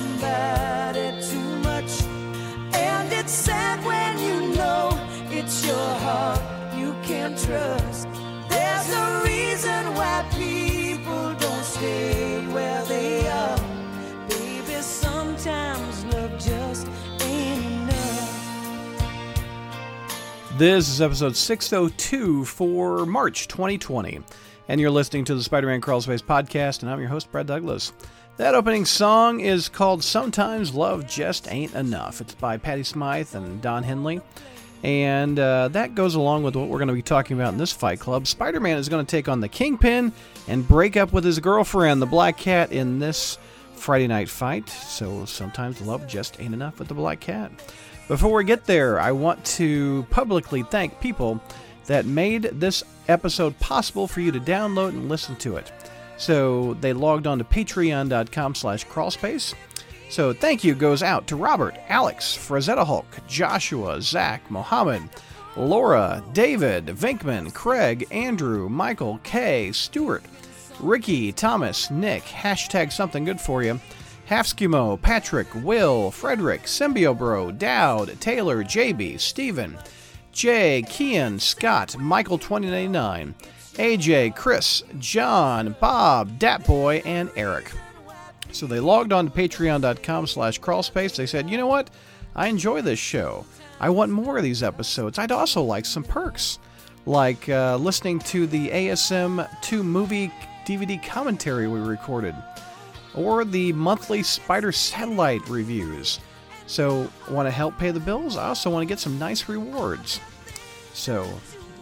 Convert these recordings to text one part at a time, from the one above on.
somebody too much. And it's sad when you know it's your heart you can't trust. There's a reason why people don't stay where they are. Baby, sometimes love just ain't. This is episode 602 for March 2020, and you're listening to the Spider Man Crawl Space podcast, and I'm your host, Brad Douglas. That opening song is called Sometimes Love Just Ain't Enough. It's by Patty Smyth and Don Henley. And uh, that goes along with what we're going to be talking about in this fight club. Spider Man is going to take on the Kingpin and break up with his girlfriend, the Black Cat, in this Friday night fight. So sometimes love just ain't enough with the Black Cat. Before we get there, I want to publicly thank people that made this episode possible for you to download and listen to it. So they logged on to patreon.com slash crawlspace. So thank you goes out to Robert, Alex, Frazetta Hulk, Joshua, Zach, Mohammed, Laura, David, Venkman, Craig, Andrew, Michael, Kay, Stewart, Ricky, Thomas, Nick, hashtag something good for you, Halfskimo, Patrick, Will, Frederick, Symbiobro, Dowd, Taylor, JB, Steven, Jay, Kian, Scott, Michael2099, AJ, Chris, John, Bob, Datboy, and Eric. So they logged on to patreon.com slash crawlspace. They said, you know what? I enjoy this show. I want more of these episodes. I'd also like some perks, like uh, listening to the ASM 2 movie DVD commentary we recorded, or the monthly Spider Satellite reviews. So, want to help pay the bills? I also want to get some nice rewards. So,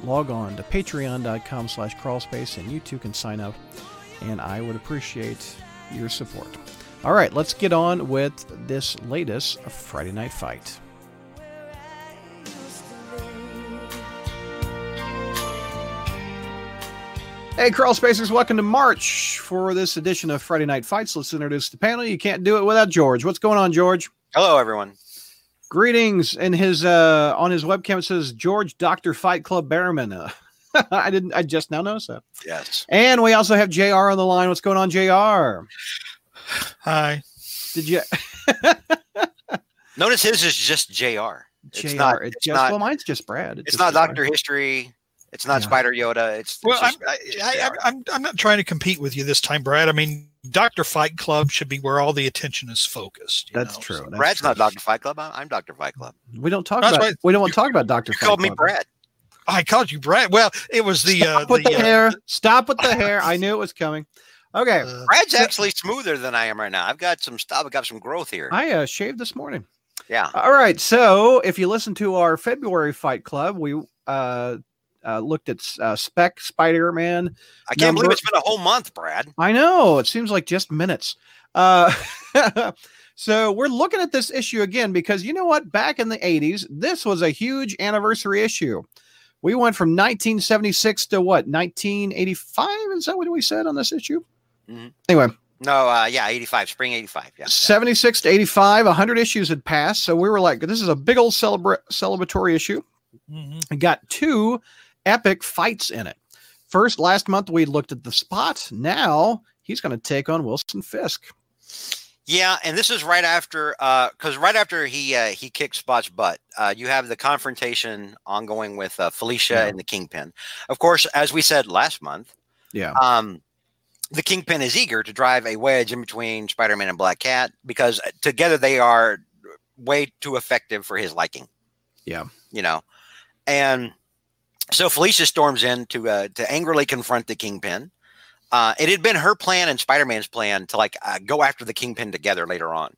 log on to patreon.com slash crawlspace and you too can sign up, and I would appreciate your support. All right, let's get on with this latest Friday Night Fight. Hey, Crawl Spacers, welcome to March for this edition of Friday Night Fights. Let's introduce the panel. You can't do it without George. What's going on, George? Hello, everyone. Greetings. And his uh on his webcam it says George Doctor Fight Club Bearman. Uh, I didn't. I just now noticed that. Yes. And we also have Jr. on the line. What's going on, Jr. Hi. Did you? Notice his is just Jr. It's Jr. not. It's It's just, not. well, mine's just Brad. It's just not Doctor History. It's not Yeah. Spider Yoda. It's, it's Well, I'm, I, just I, I'm, I'm not trying to compete with you this time, Brad. I mean, Doctor Fight Club should be where all the attention is focused. you That's know, true. so- That's Brad's true. not Doctor Fight Club. I'm, I'm Doctor Fight Club. We don't talk That's about. right. We don't want to talk about Doctor. Fight Club. Me Brad. I called you Brad. Well, it was the uh, Stop with the, uh, hair. Stop with the hair. I knew it was coming. Okay, uh, Brad's actually smoother than I am right now. I've got some stuff. I've got some growth here. I uh, shaved this morning. Yeah. All right. So if you listen to our February Fight Club, we uh, uh, looked at uh, Spec Spider Man. I can't believe it's been a whole month, Brad. I know it seems like just minutes. Uh, so we're looking at this issue again because you know what? Back in the '80s, this was a huge anniversary issue. We went from 1976 to what 1985? Is that what we said on this issue? Mhm. Anyway, No, uh, yeah, 85, spring 85. Yeah. 76 to 85, 100 issues had passed. So we were like, this is a big old celebra- celebratory issue. mhm. It got two epic fights in it. First, last month we looked at the spot. Now he's going to take on Wilson Fisk. Yeah, and this is right after because right after he uh, he kicked Spot's butt, uh, you have the confrontation ongoing with uh, Felicia Yeah. and the Kingpin. Of course, as we said last month, Yeah. um, the Kingpin is eager to drive a wedge in between Spider-Man and Black Cat because uh, together they are way too effective for his liking. Yeah. you know, and so Felicia storms in to uh, to angrily confront the Kingpin. Uh, it had been her plan and Spider-Man's plan to like uh, go after the Kingpin together later on,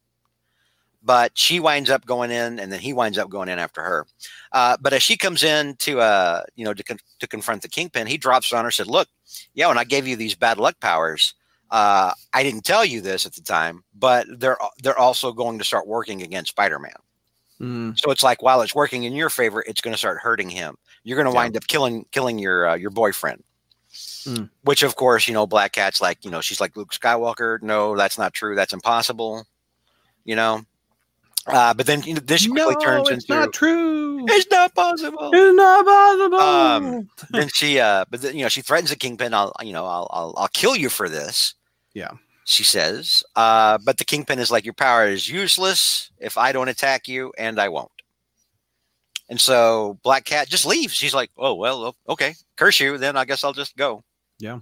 but she winds up going in, and then he winds up going in after her. Uh, but as she comes in to uh, you know to con- to confront the Kingpin, he drops on her, and said, "Look, yeah, when I gave you these bad luck powers, uh, I didn't tell you this at the time, but they're they're also going to start working against Spider-Man." Mm, So it's like while it's working in your favor, it's going to start hurting him. You're going to Yeah. wind up killing killing your uh, your boyfriend. Mm. Which of course, you know, Black Cat's like, you know, she's like Luke Skywalker. No, that's not true. That's impossible. You know. Uh, but then you know, this quickly no, turns it's into not true. it's not possible. It's not possible. Um, then she uh but then you know she threatens the kingpin i'll you know i'll i'll, I'll kill you for this Yeah. she says. Uh, but the Kingpin is like, Your power is useless if I don't attack you, and I won't. And so Black Cat just leaves. She's like, Oh, well, okay, curse you. Then I guess I'll just go. Yeah.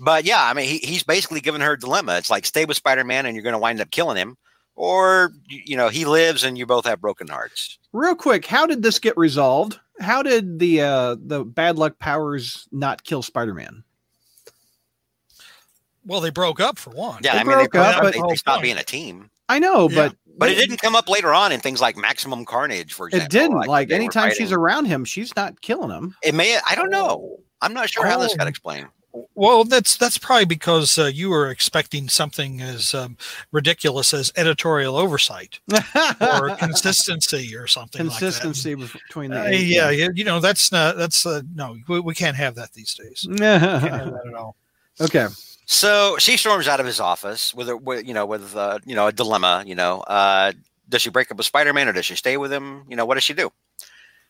But yeah, I mean, he, he's basically given her a dilemma. It's like, stay with Spider Man and you're going to wind up killing him, or, you you know, he lives and you both have broken hearts. Real quick, how did this get resolved? How did the uh the bad luck powers not kill Spider-Man? Well, they broke up for one. Yeah, They I mean, they, broke up, they, but- they stopped being a team. I know, Yeah. but But it didn't come up later on in things like Maximum Carnage, for example. it didn't. Like, they were anytime she's around him, she's not killing him. it may. I don't know. I'm not sure how this got Oh. explained. Well, that's that's probably because uh, you were expecting something as um, ridiculous as editorial oversight or consistency or something Consistency between the that. Uh, yeah, yeah, you know that's not that's uh, no, we, we can't have that these days. Can't have that at all. okay. So she storms out of his office with a, with, you know, with uh, you know, a dilemma. You know, uh, does she break up with Spider-Man or does she stay with him? You know, what does she do?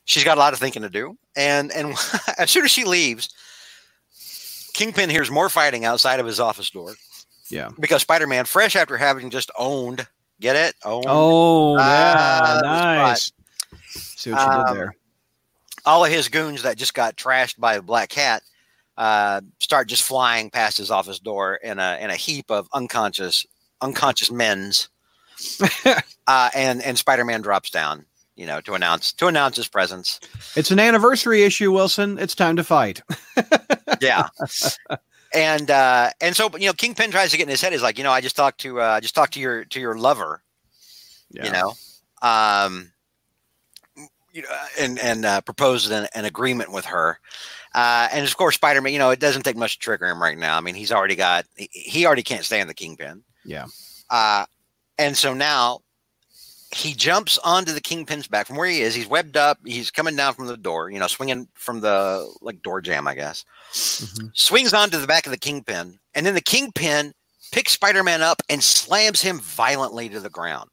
She's got a lot of thinking to do, and and as soon as she leaves, Kingpin hears more fighting outside of his office door Yeah. because Spider-Man, fresh after having just owned, get it, owned Oh, Ah, yeah. the Nice. See what you Um, did there. all of his goons that just got trashed by the Black Cat uh, start just flying past his office door in a in a heap of unconscious unconscious men's, uh, and and Spider Man drops down, you know, to announce to announce his presence. It's an anniversary issue, Wilson. It's time to fight. Yeah. And uh, and so you know, Kingpin tries to get in his head. He's like, you know, I just talked to uh, I just talked to your to your lover, you know, um, you know, and and uh, proposed an, an agreement with her. Uh, and of course, Spider Man. You know, it doesn't take much to trigger him right now. I mean, he's already got he, already can't stand the Kingpin. Yeah. Uh, and so now he jumps onto the Kingpin's back from where he is. He's webbed up. He's coming down from the door. You know, swinging from the like door jam, I guess. Mhm. Swings onto the back of the Kingpin, and then the Kingpin picks Spider Man up and slams him violently to the ground.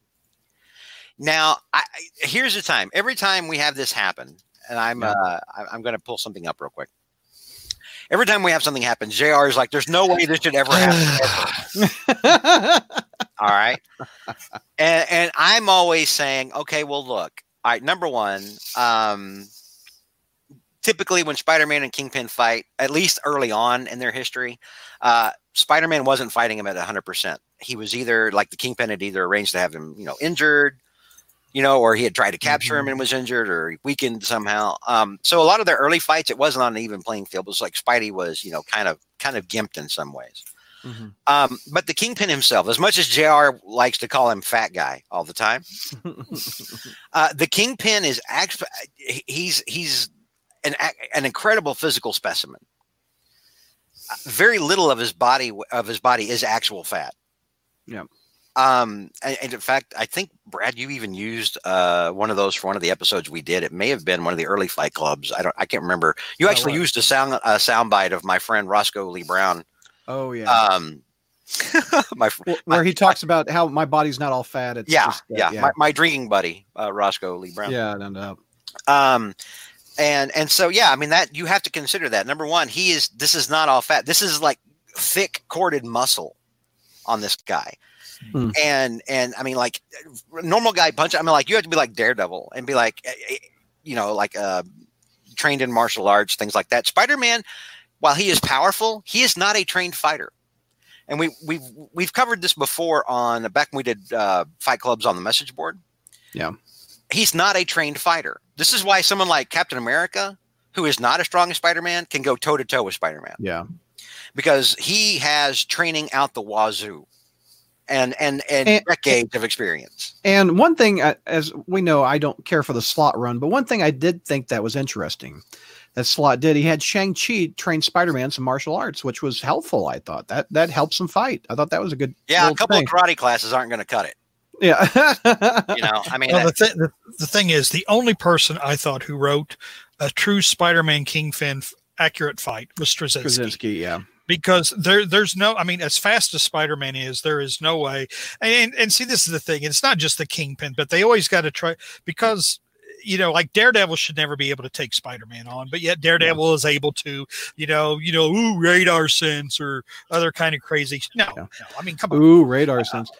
Now, I- here's the time. Every time we have this happen, and I'm Yeah. uh, I'm going to pull something up real quick. Every time we have something happen, Jr. is like, "There's no way this should ever happen." ever." All right, and and I'm always saying, okay, well, look, all right. Number one, um, typically when Spider-Man and Kingpin fight, at least early on in their history, uh, Spider-Man wasn't fighting him at 100. percent He was either like the Kingpin had either arranged to have him, you know, injured, you know, or he had tried to capture him and was injured, or weakened somehow. Um, so a lot of their early fights, it wasn't on an even playing field. It was like Spidey was, you know, kind of kind of gimped in some ways. Mhm. Um, but the Kingpin himself, as much as JR likes to call him fat guy all the time, uh, the Kingpin is actually he's he's an an incredible physical specimen. Uh, Very little of his body of his body is actual fat. Yep. Um, and, and in fact, I think Brad, you even used uh one of those for one of the episodes we did. It may have been one of the early Fight Clubs. I don't, I can't remember. You Oh, actually right. used a sound a soundbite of my friend Roscoe Lee Browne. oh yeah. Um, my Wh- where he talks about how my body's not all fat. It's yeah, just, uh, yeah, yeah, My, my drinking buddy, uh, Roscoe Lee Browne. yeah, no doubt. Um, and and so yeah, I mean that you have to consider that. Number one, he is this is not all fat. This is like thick corded muscle on this guy. Hmm. And and I mean like normal guy punch. I mean like you have to be like Daredevil and be like, eh, eh, you know, like uh, trained in martial arts, things like that. Spider Man, while he is powerful, he is not a trained fighter. And we we've we've covered this before on back when we did uh, fight clubs on the message board. Yeah. he's not a trained fighter. This is why someone like Captain America, who is not as strong as Spider Man, can go toe to toe with Spider Man Yeah. because he has training out the wazoo, and and and, And- decades of experience. And one thing, uh, as we know, I don't care for the Slott run, but one thing I did think that was interesting that Slott did. He had Shang Chi train Spider Man some martial arts, which was helpful. I thought that that helps him fight. I thought that was a good. Yeah, a couple thing. of karate classes aren't going to cut it. Yeah. You know, I mean, Well, the, th- the, the thing is, the only person I thought who wrote a true Spider-Man Kingpin f- accurate fight was Straczynski. Krasinski, yeah. Because there there's no I mean as fast as Spider-Man is there is no way and and see this is the thing it's not just the kingpin but they always got to try because you know, like Daredevil should never be able to take Spider-Man on, but yet Daredevil is able to, you know, you know, ooh, radar sense or other kind of crazy. No, Yeah. no. I mean, come on. Ooh, radar uh, sense.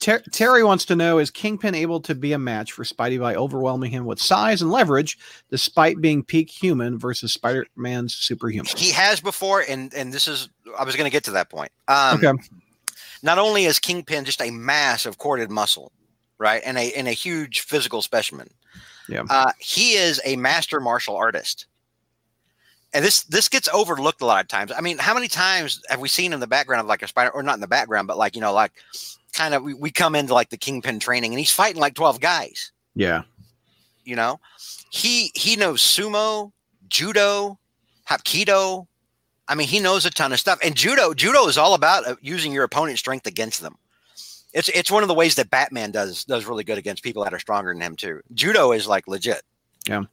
Ter- Terry wants to know Is Kingpin able to be a match for Spidey by overwhelming him with size and leverage, despite being peak human versus Spider Man's superhuman? He has before, and and this is I was going to get to that point. Um, Okay. Not only is Kingpin just a mass of corded muscle, right, and a and a huge physical specimen. Yeah. Uh, he is a master martial artist. And this this gets overlooked a lot of times. I mean, how many times have we seen in the background of like a spider, or not in the background, but like you know, like kind of we, we come into like the Kingpin training, and he's fighting like twelve guys. Yeah. you know he he knows sumo judo hapkido i mean he knows a ton of stuff and judo judo is all about uh, using your opponent's strength against them it's it's one of the ways that batman does does really good against people that are stronger than him too judo is like legit Yeah.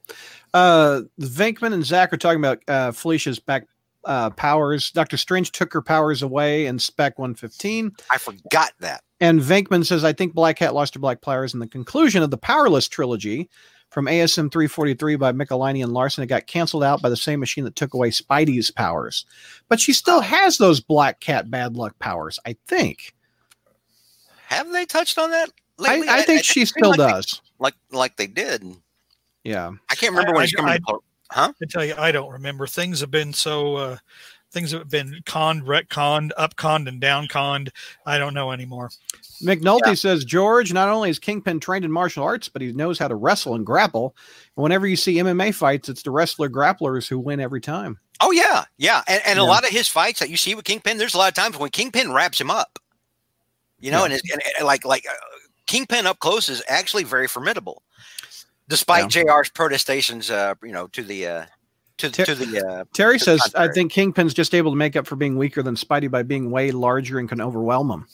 Uh, Venkman and Zach are talking about uh, Felicia's back uh, powers. Doctor Strange took her powers away in Spec 115. i forgot that And Venkman says, I think Black Cat lost her black powers in the conclusion of the Powerless trilogy from ASM 343 by Michelinie and Larsen. It got canceled out by the same machine that took away Spidey's powers. But she still has those Black Cat bad luck powers, I think. have they touched on that I, lately? I think it she seems still like they- does. like like they did Yeah. i can't remember I- when I- it's coming I- to clo- I tell you, I don't remember. Things have been so, uh, things have been conned, retconned, upconned, and downconned. I don't know anymore. McNulty says George not only is Kingpin trained in martial arts, but he knows how to wrestle and grapple. And whenever you see MMA fights, it's the wrestler grapplers who win every time. oh yeah yeah and, and a lot of his fights that you see with kingpin there's a lot of times when kingpin wraps him up you know Yeah. and, it's, and, and like like uh, kingpin up close is actually very formidable despite jr's protestations uh you know to the uh to, Ter- to the uh Terry To the says, I think Kingpin's just able to make up for being weaker than Spidey by being way larger and can overwhelm him.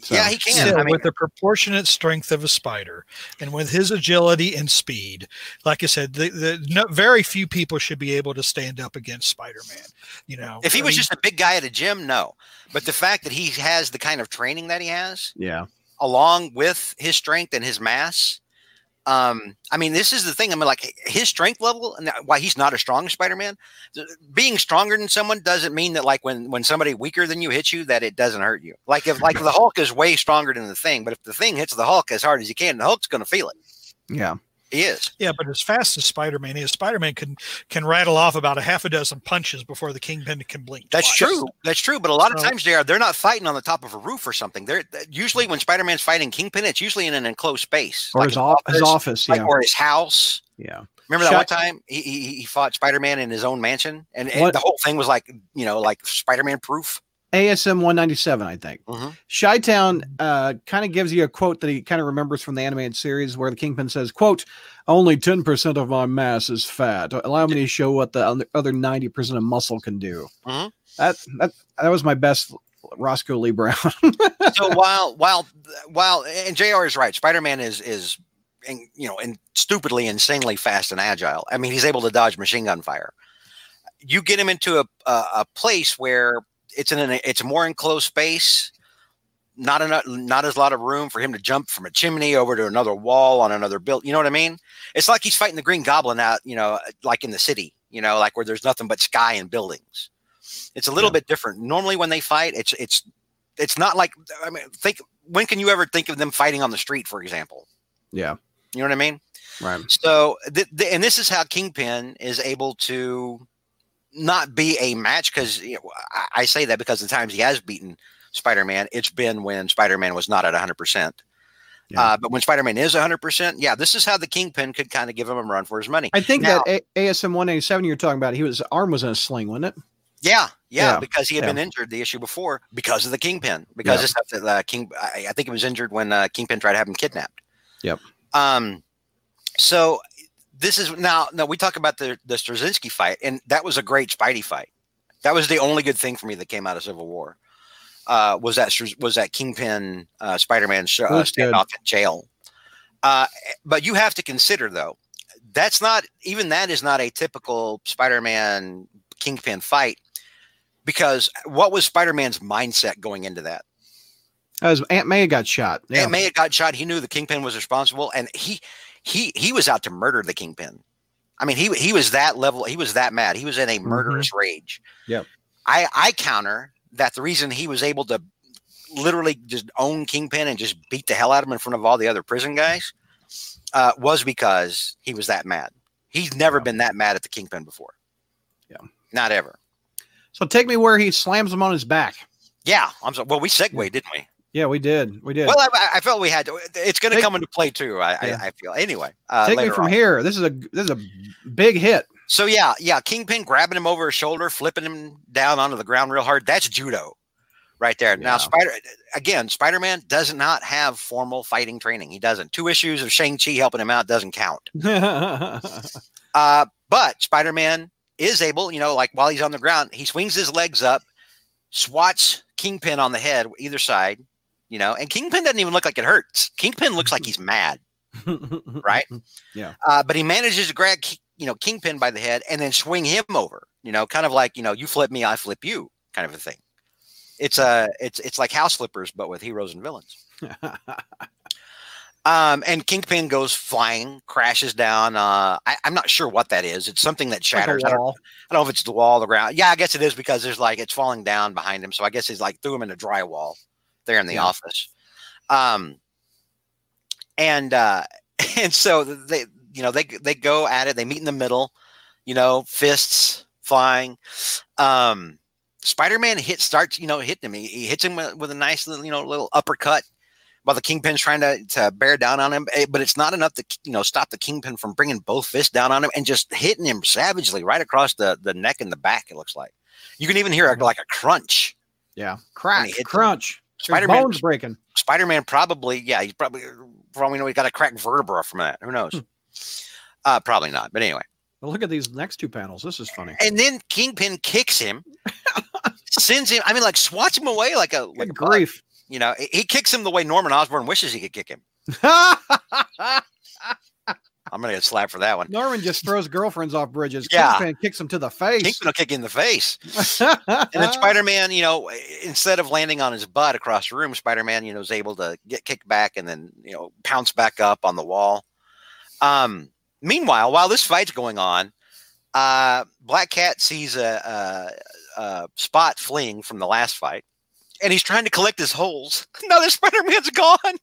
So, yeah he can Still, i mean with the proportionate strength of a spider and with his agility and speed, like I said, the, the no, very few people should be able to stand up against Spider-Man. You know, if he I was mean, just a big guy at a gym no but the fact that he has the kind of training that he has Yeah. along with his strength and his mass. Um, I mean, this is the thing. I mean, like his strength level, and why he's not a strong Spider-Man. Being stronger than someone doesn't mean that, like, when when somebody weaker than you hits you, that it doesn't hurt you. Like if like the Hulk is way stronger than the thing, but if the thing hits the Hulk as hard as he can, the Hulk's going to feel it. Yeah. He is. yeah, but as fast as Spider-Man is, Spider-Man can can rattle off about a half a dozen punches before the Kingpin can blink. That's twice. true. That's true. But a lot of times they are they're not fighting on the top of a roof or something. They're usually when Spider-Man's fighting Kingpin, it's usually in an enclosed space, Or like his, off- his office. like, Yeah. or his house. yeah. Remember that Shut- one time he, he, he fought Spider Man in his own mansion, and, and the whole thing was like you know like Spider Man proof. ASM 197, I think. Mhm. Town uh, kind of gives you a quote that he kind of remembers from the animated series where the Kingpin says, quote, only 10% of my mass is fat. Allow me to show what the other- other 90% of muscle can do. Mhm. That, that that was my best Roscoe Lee Browne. So while while while and Jr. is right, Spider Man is is you know and stupidly insanely fast and agile. I mean, he's able to dodge machine gun fire. You get him into a a, a place where it's in an it's a more enclosed space. Not enough, not as a lot of room for him to jump from a chimney over to another wall on another build. You know what I mean? It's like he's fighting the Green Goblin out, you know, like in the city, you know, like where there's nothing but sky and buildings. It's a little Yeah. bit different. Normally, when they fight, it's it's it's not like I mean, think when can you ever think of them fighting on the street, for example? yeah. You know what I mean? Right. So, th- th- and this is how Kingpin is able to not be a match because you know, I, say that because the times he has beaten Spider-Man, it's been when Spider-Man was not at 100. percent Yeah. Uh, but when Spider-Man is 100, percent yeah, this is how the Kingpin could kind of give him a run for his money. I think Now- that a- ASM 187 you're talking about, he was arm was in a sling, wasn't it? Yeah, yeah, Yeah, because he had yeah. been injured the issue before because of the Kingpin. Because Yeah. it's stuff that uh, King, I, I think he was injured when uh, Kingpin tried to have him kidnapped. Yep. Um, so this is now. Now we talk about the the Straczynski fight, and that was a great Spidey fight. That was the only good thing for me that came out of Civil War. Uh, was that was that Kingpin uh, Spider Man sh- uh, standoff in jail? Uh, but you have to consider though, that's not even that is not a typical Spider Man Kingpin fight because what was Spider-Man's mindset going into that? As Aunt May got shot. Yeah. Aunt May had got shot. He knew the Kingpin was responsible, and he he he was out to murder the kingpin. I mean, he he was that level. He was that mad. He was in a murderous rage. Yeah. I I counter that the reason he was able to literally just own Kingpin and just beat the hell out of him in front of all the other prison guys uh, was because he was that mad. He's never Yeah. been that mad at the Kingpin before. Yeah. Not ever. So take me where he slams him on his back. Yeah. I'm so, well, we segued, didn't we? Yeah, we did. We did. Well, I, I felt we had to. It's going to come into play too. I, Yeah. I, I feel. Anyway, uh, take me from on. here. This is a this is a big hit. So yeah, yeah, Kingpin grabbing him over his shoulder, flipping him down onto the ground real hard. That's judo, right there. Now, Spider again, Spider Man does not have formal fighting training. He doesn't. Two issues of Shang Chi helping him out doesn't count. Uh, but Spider Man is able, you know, like while he's on the ground, he swings his legs up, swats Kingpin on the head either side, you know, and Kingpin doesn't even look like it hurts. Kingpin looks like he's mad. Right? Yeah. Uh, but he manages to grab, you know, Kingpin by the head and then swing him over. You know, kind of like you know, you flip me, I flip you, kind of a thing. It's uh it's it's like house flippers, but with heroes and villains. Um, and Kingpin goes flying, crashes down. Uh, I, I'm not sure what that is. It's something that Like shatters. I, don't. I don't know if it's the wall, the ground. Yeah, I guess it is because there's like it's falling down behind him. So I guess he's like threw him in a drywall there in the Yeah. office. Um, and uh, and so they, you know, they they go at it. They meet in the middle. You know, fists flying. Um, Spider-Man hit starts, you know, hitting him. He, he hits him with, with a nice little, you know, little uppercut while the Kingpin's trying to, to bear down on him. eh, But it's not enough to, you know, stop the Kingpin from bringing both fists down on him and just hitting him savagely right across the, the neck and the back, it looks like. You can even hear a, like a crunch. Yeah. Crack. hits him. Spider-Man, bones breaking. Spider-Man probably, yeah, he's probably, probably know he got a cracked vertebra from that. Who knows? Hmm. Uh, probably not. But anyway. Well, look at these next two panels. This is funny. And then Kingpin kicks him, sends him, I mean, like swats him away like a, like Good a bug. grief. You know, he- he kicks him the way Norman Osborn wishes he could kick him. I'm gonna get slapped for that one. Norman just throws girlfriends off bridges. Yeah. Kingpin kicks him to the face. Kingpin will kick in the face. And then Spider-Man, you know, instead of landing on his butt across the room, Spider-Man, you know, is able to get kicked back and then, you know, pounce back up on the wall. Um, meanwhile, while this fight's going on, uh, Black Cat sees a, a, a spot fleeing from the last fight, and he's trying to collect his holes. Now that Spider-Man's gone.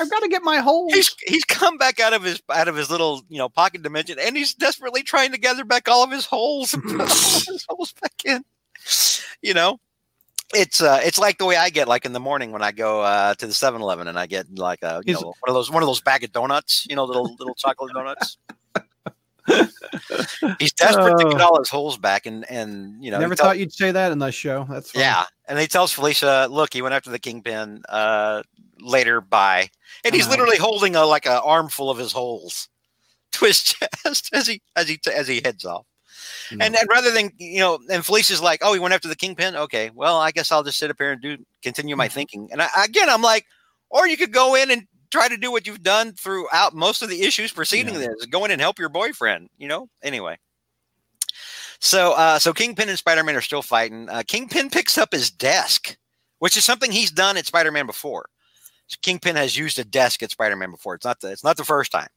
I've got to get my holes. He's he's come back out of his out of his little you know pocket dimension, and he's desperately trying to gather back all of his holes and put all of his holes back in. You know, it's uh it's like the way I get like in the morning when I go uh to the 7-Eleven and I get like a you He's- know one of those one of those bag of donuts, you know, little little chocolate donuts. He's desperate to get all his holes back, and and you know, Never thought you'd say that in the show. That's funny. yeah, and he tells Felicia, "Look, he went after the kingpin. Uh, later, by, And he's Uh-huh. literally holding a like a armful of his holes to his chest as he as he as he heads off. No. And and rather than you know, and Felicia's like, "Oh, he went after the kingpin. Okay, well, I guess I'll just sit up here and do continue my thinking." And I, again, I'm like, or you could go in and try to do what you've done throughout most of the issues preceding Yeah. this. Go in and help your boyfriend. You know. Anyway. So, uh, so Kingpin and Spider-Man are still fighting. Uh, Kingpin picks up his desk, which is something he's done at Spider-Man before. So Kingpin has used a desk at Spider-Man before. It's not the it's not the first time.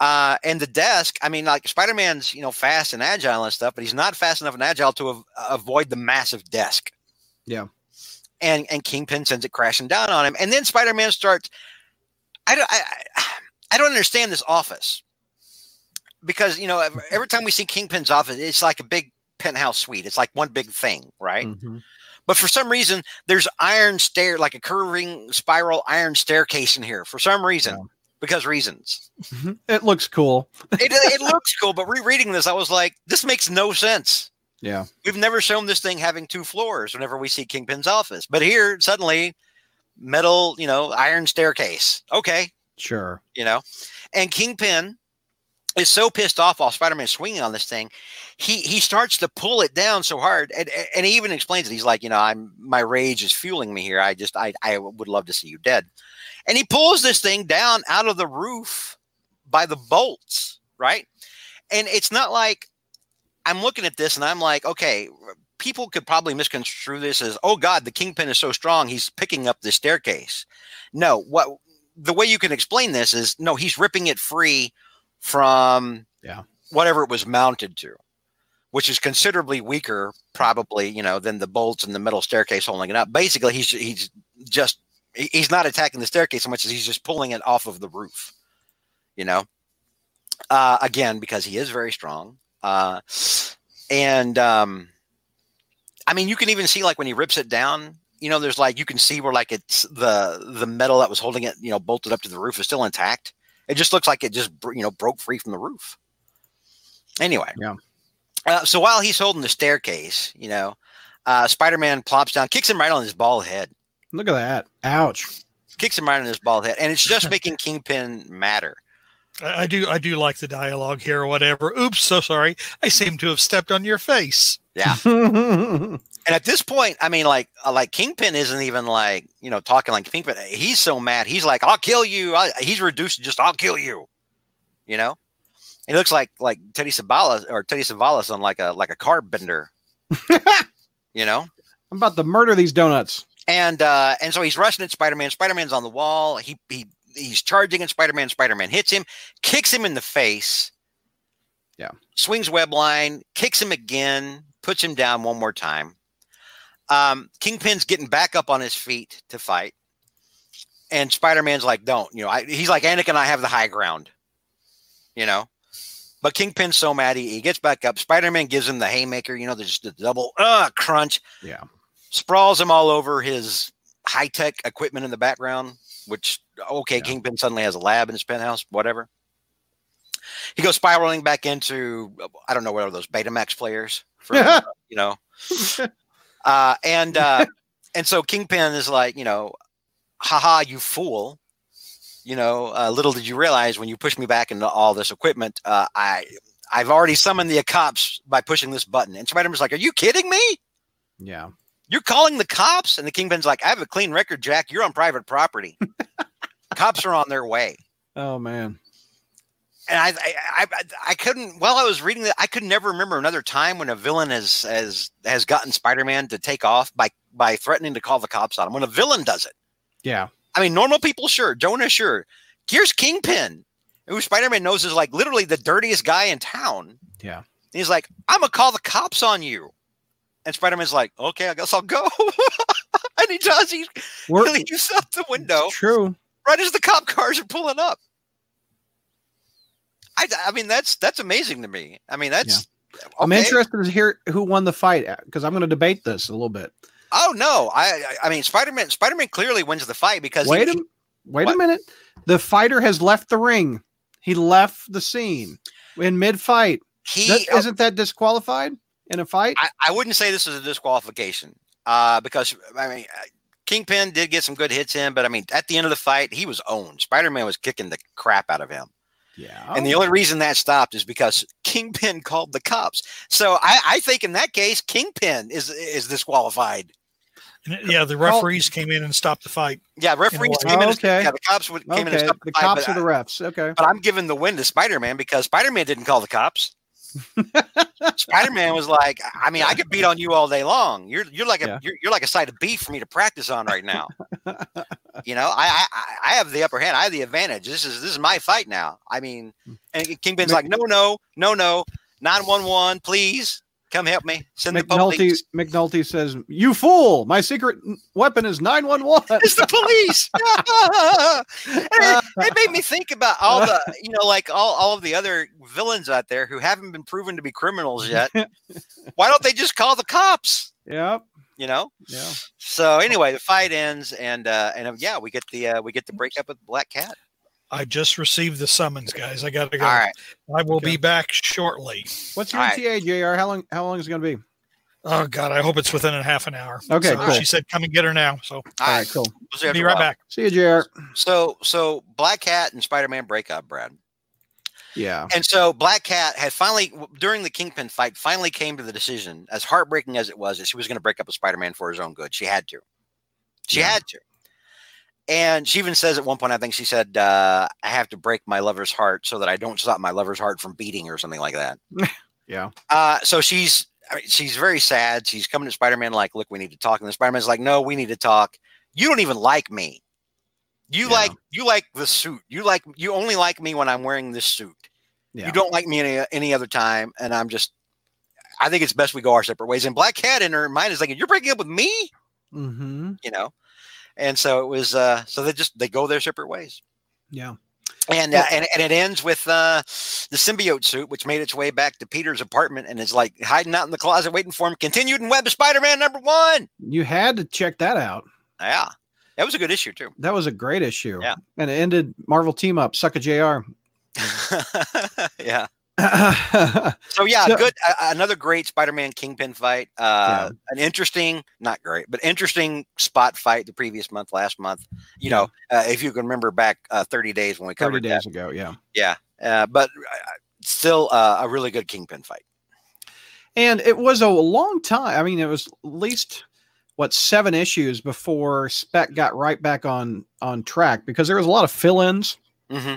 Uh, and the desk, I mean, like Spider-Man's, you know, fast and agile and stuff, but he's not fast enough and agile to av- avoid the massive desk. Yeah. And and Kingpin sends it crashing down on him, and then Spider-Man starts. I don't I, I- don't understand this office because you know every time we see Kingpin's office, it's like a big penthouse suite. It's like one big thing, right? Mhm. But for some reason, there's iron stair, like a curving spiral iron staircase in here. For some reason, Yeah. because reasons, It looks cool. it, it looks cool. But rereading this, I was like, this makes no sense. Yeah. We've never shown this thing having two floors. Whenever we see Kingpin's office, but here suddenly, metal, you know, iron staircase. Okay, Sure. you know, and Kingpin is so pissed off while Spider-Man's swinging on this thing, he he starts to pull it down so hard, and and he even explains it. He's like, you know, I'm my rage is fueling me here. I just I I would love to see you dead, and he pulls this thing down out of the roof by the bolts, right? And it's not like I'm looking at this and I'm like, okay, people could probably misconstrue this as, oh God, the kingpin is so strong, he's picking up the staircase. No, what the way you can explain this is no, he's ripping it free from Yeah. whatever it was mounted to, which is considerably weaker, probably you know, than the bolts in the metal staircase holding it up. Basically, he's he's just he's not attacking the staircase so much as he's just pulling it off of the roof. You know, uh, again because he is very strong, uh, and um, I mean you can even see like when he rips it down. You know, there's like you can see where like it's the the metal that was holding it, you know, bolted up to the roof is still intact. It just looks like it just you know broke free from the roof. Anyway, Yeah. Uh, so while he's holding the staircase, you know, uh, Spider-Man plops down, kicks him right on his bald head, Look at that. Ouch. kicks him right on his bald head, and it's just making Kingpin madder. I, I do I do like the dialogue here or whatever. Oops, so sorry. I seem to have stepped on your face. Yeah, and at this point, I mean, like, uh, like Kingpin isn't even like you know talking like Kingpin. He's so mad. He's like, "I'll kill you." I, he's reduced to just, "I'll kill you." You know, he looks like like Teddy Savalas or Teddy Savalas on like a like a carb bender. you know. I'm about to murder these donuts. and uh and so he's rushing at spider-man spider-man's on the wall he he he's charging at spider-man spider-man hits him kicks him in the face. Yeah. swings web line kicks him again puts him down one more time. Um kingpin's getting back up on his feet to fight. And spider-man's like don't you know I, he's like anakin i have the high ground you know. But kingpin's so mad he, he gets back up. Spider-man gives him the haymaker you know the, just the double uh crunch. Yeah. sprawls him all over his high tech equipment in the background, which, okay, Yeah. Kingpin suddenly has a lab in his penthouse, whatever. He goes spiraling back into, I don't know what are those Betamax players, for, you know. Uh, and, uh, and so Kingpin is like, you know, haha, you fool. You know, uh, little did you realize when you pushed me back into all this equipment, uh, I, I've already summoned the cops by pushing this button. And Spider-Man's like, are you kidding me? Yeah. You're calling the cops? And the Kingpin's like, I have a clean record, Jack. You're on private property. cops are on their way. Oh man. And I, I, I, I couldn't. While I was reading that, I could never remember another time when a villain has has has gotten Spider-Man to take off by by threatening to call the cops on him. When a villain does it, Yeah. I mean, normal people, sure. Jonah, sure. Here's Kingpin, who Spider-Man knows is like literally the dirtiest guy in town. Yeah. And he's like, I'm gonna call the cops on you. And Spider-Man's like, okay, I guess I'll go. and he does. He We're, he leaves out the window True. right as the cop cars are pulling up. I, I mean, that's that's amazing to me. I mean, that's. I'm interested to hear who won the fight because I'm going to debate this a little bit. Oh no! I I- mean, Spider-Man. Spider-Man clearly wins the fight because Wait he, a wait what? a minute. The fighter has left the ring. He left the scene in mid-fight. he, That- uh, isn't that disqualified in a fight? I, I wouldn't say this is a disqualification uh, because I mean, uh, Kingpin did get some good hits in, but I mean, at the end of the fight, he was owned. Spider-Man was kicking the crap out of him, yeah. and the only reason that stopped is because Kingpin called the cops. So I, I think in that case, Kingpin is is disqualified. Yeah, the referees came in and stopped the fight. Yeah, referees way. came in. Oh, and- okay. Yeah, the cops would, came in and stopped The fight, cops but are the refs. Okay. But I'm giving the win to Spider Man because Spider Man didn't call the cops. Spider Man was like, I mean, I could beat on you all day long. You're you're like a Yeah. you're, you're like a side of beef for me to practice on right now. you know, I, I I have the upper hand. I have the advantage. This is this is my fight now. I mean, and Kingpin's like, no, no, no, no, nine one one, please come help me. Send the McNulty police. McNulty says, "You fool! My secret weapon is 911." It's the police. It, it made me think about all the, you know, like all, all of the other villains out there who haven't been proven to be criminals yet. Why don't they just call the cops? Yep. You know. Yeah. So anyway, the fight ends, and uh, and uh, yeah, we get the uh, we get the breakup with Black Cat. I just received the summons, guys. I got to go. All right. I will Okay. be back shortly. What's your All right. ETA, Jr? How long? How long is it going to be? Oh God, I hope it's within a half an hour. Okay, So cool. She said, "Come and get her now." So All All right. right. Cool. We'll see be right back. See you, Jr. So so Black Cat and Spider Man break up, Brad. Yeah. And so Black Cat had finally, during the Kingpin fight, finally came to the decision, as heartbreaking as it was, that she was going to break up with Spider Man for his own good. She had to. She Yeah. had to. And she even says at one point, I think she said, uh, I have to break my lover's heart so that I don't stop my lover's heart from beating or something like that. Yeah. Uh, so she's I mean, she's very sad. She's coming to Spider Man like, look, we need to talk. And the Spider Man's like, no, we need to talk. You don't even like me. You Yeah. like you like the suit. You like you only like me when I'm wearing this suit. Yeah. You don't like me any any other time, and I'm just. I think it's best we go our separate ways. And Black Cat in her mind is like, "You're breaking up with me," Mm-hmm. you know. And so it was. uh So they just they go their separate ways. Yeah. And, uh, and and it ends with uh, the symbiote suit, which made its way back to Peter's apartment and is like hiding out in the closet, waiting for him. Continued in Web of Spider-Man number one. You had to check that out. Yeah, that was a good issue too. That was a great issue. Yeah. And it ended Marvel team up, suck a JR. yeah. Yeah. So yeah, So- good. Uh, another great Spider-Man Kingpin fight. Uh, An interesting, not great, but interesting spot fight the previous month, last month. You know, uh, if you can remember back uh, 30 days when we covered 30 covered days that. ago. Yeah. Yeah, uh, but uh, still uh, a really good Kingpin fight. And it was a long time. I mean, it was at least what seven issues before Spec got right back on on track because there was a lot of fill-ins. Mm-hmm.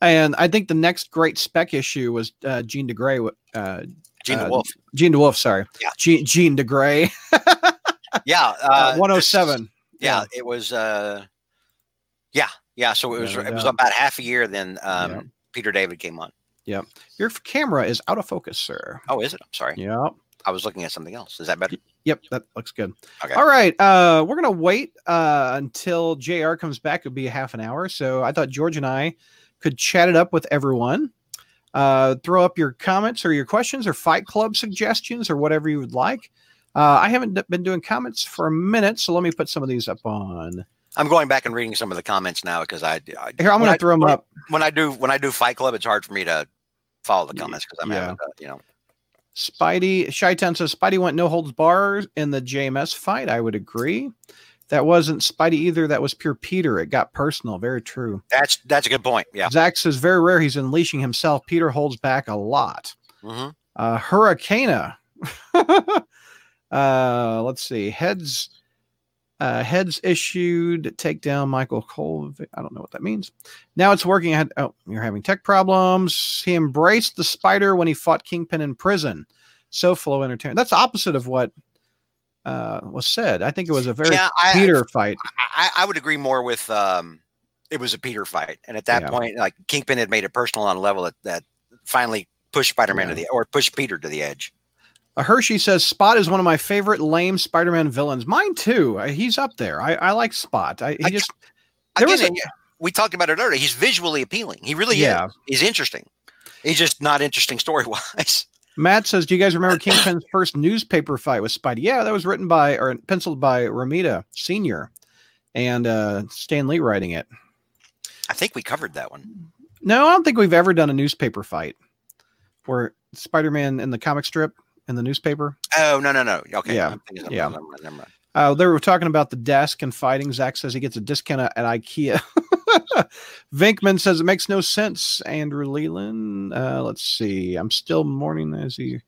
And I think the next great Spec issue was uh, Jean DeGrey. Uh, Gene Uh, the Wolf. Jean DeWolf, sorry. Yeah. Jean, Jean DeGrey. Yeah, Uh, uh, 107. yeah, it was. Uh, yeah, yeah. So it was. Yeah, it was yeah. about half a year. Then um, Yeah. Peter David came on. Yeah. Your camera is out of focus, sir. Oh, is it? I'm sorry. Yep. I was looking at something else. Is that better? Yep, that looks good. Okay. All right. Uh we're gonna wait uh until JR comes back. It'll be a half an hour. So I thought George and I could chat it up with everyone. Uh throw up your comments or your questions or fight club suggestions or whatever you would like. Uh, I haven't been doing comments for a minute, so let me put some of these up on I'm going back and reading some of the comments now because I, I here. I'm gonna I- throw them up. when I do when I do Fight Club. It's hard for me to follow the comments because I'm yeah. having to, you know. Spidey Shytown says Spidey went no holds bars in the JMS fight. I would agree. That wasn't Spidey either. That was pure Peter. It got personal. Very true. That's that's a good point. Yeah. Zach says very rare. He's unleashing himself. Peter holds back a lot. hmm Uh, Hurricane. uh, let's see. Heads. Uh, heads issued. Take down Michael Cole. I don't know what that means. Now it's working. Had, oh, you're having tech problems. He embraced the spider when he fought Kingpin in prison. So flow entertainment. That's opposite of what uh, was said. I think it was a very Yeah, I, Peter fight. I I would agree more with um, it was a Peter fight, and at that Yeah. point, like Kingpin had made it personal on a level that that finally pushed Spider-Man Yeah. to the or pushed Peter to the edge. Uh, Hershey says Spot is one of my favorite lame Spider-Man villains. Mine too. Uh, he's up there. I, I like Spot. I, he I- just there was a- we talked about it earlier. He's visually appealing. He really Yeah. is. He's interesting. He's just not interesting story wise. Matt says, "Do you guys remember Kingpin's first newspaper fight with Spidey?" Yeah, that was written by or penciled by Romita Senior, and uh, Stan Lee writing it. I think we covered that one. No, I don't think we've ever done a newspaper fight where Spider-Man in the comic strip in the newspaper. Oh no no no. Okay. Yeah, I'm thinking of- yeah. never mind, never mind. Uh, they were talking about the desk and fighting. Zach says he gets a discount at, at IKEA. Venkman says it makes no sense. Andrew Leland. Uh, let's see. I'm still mourning as he.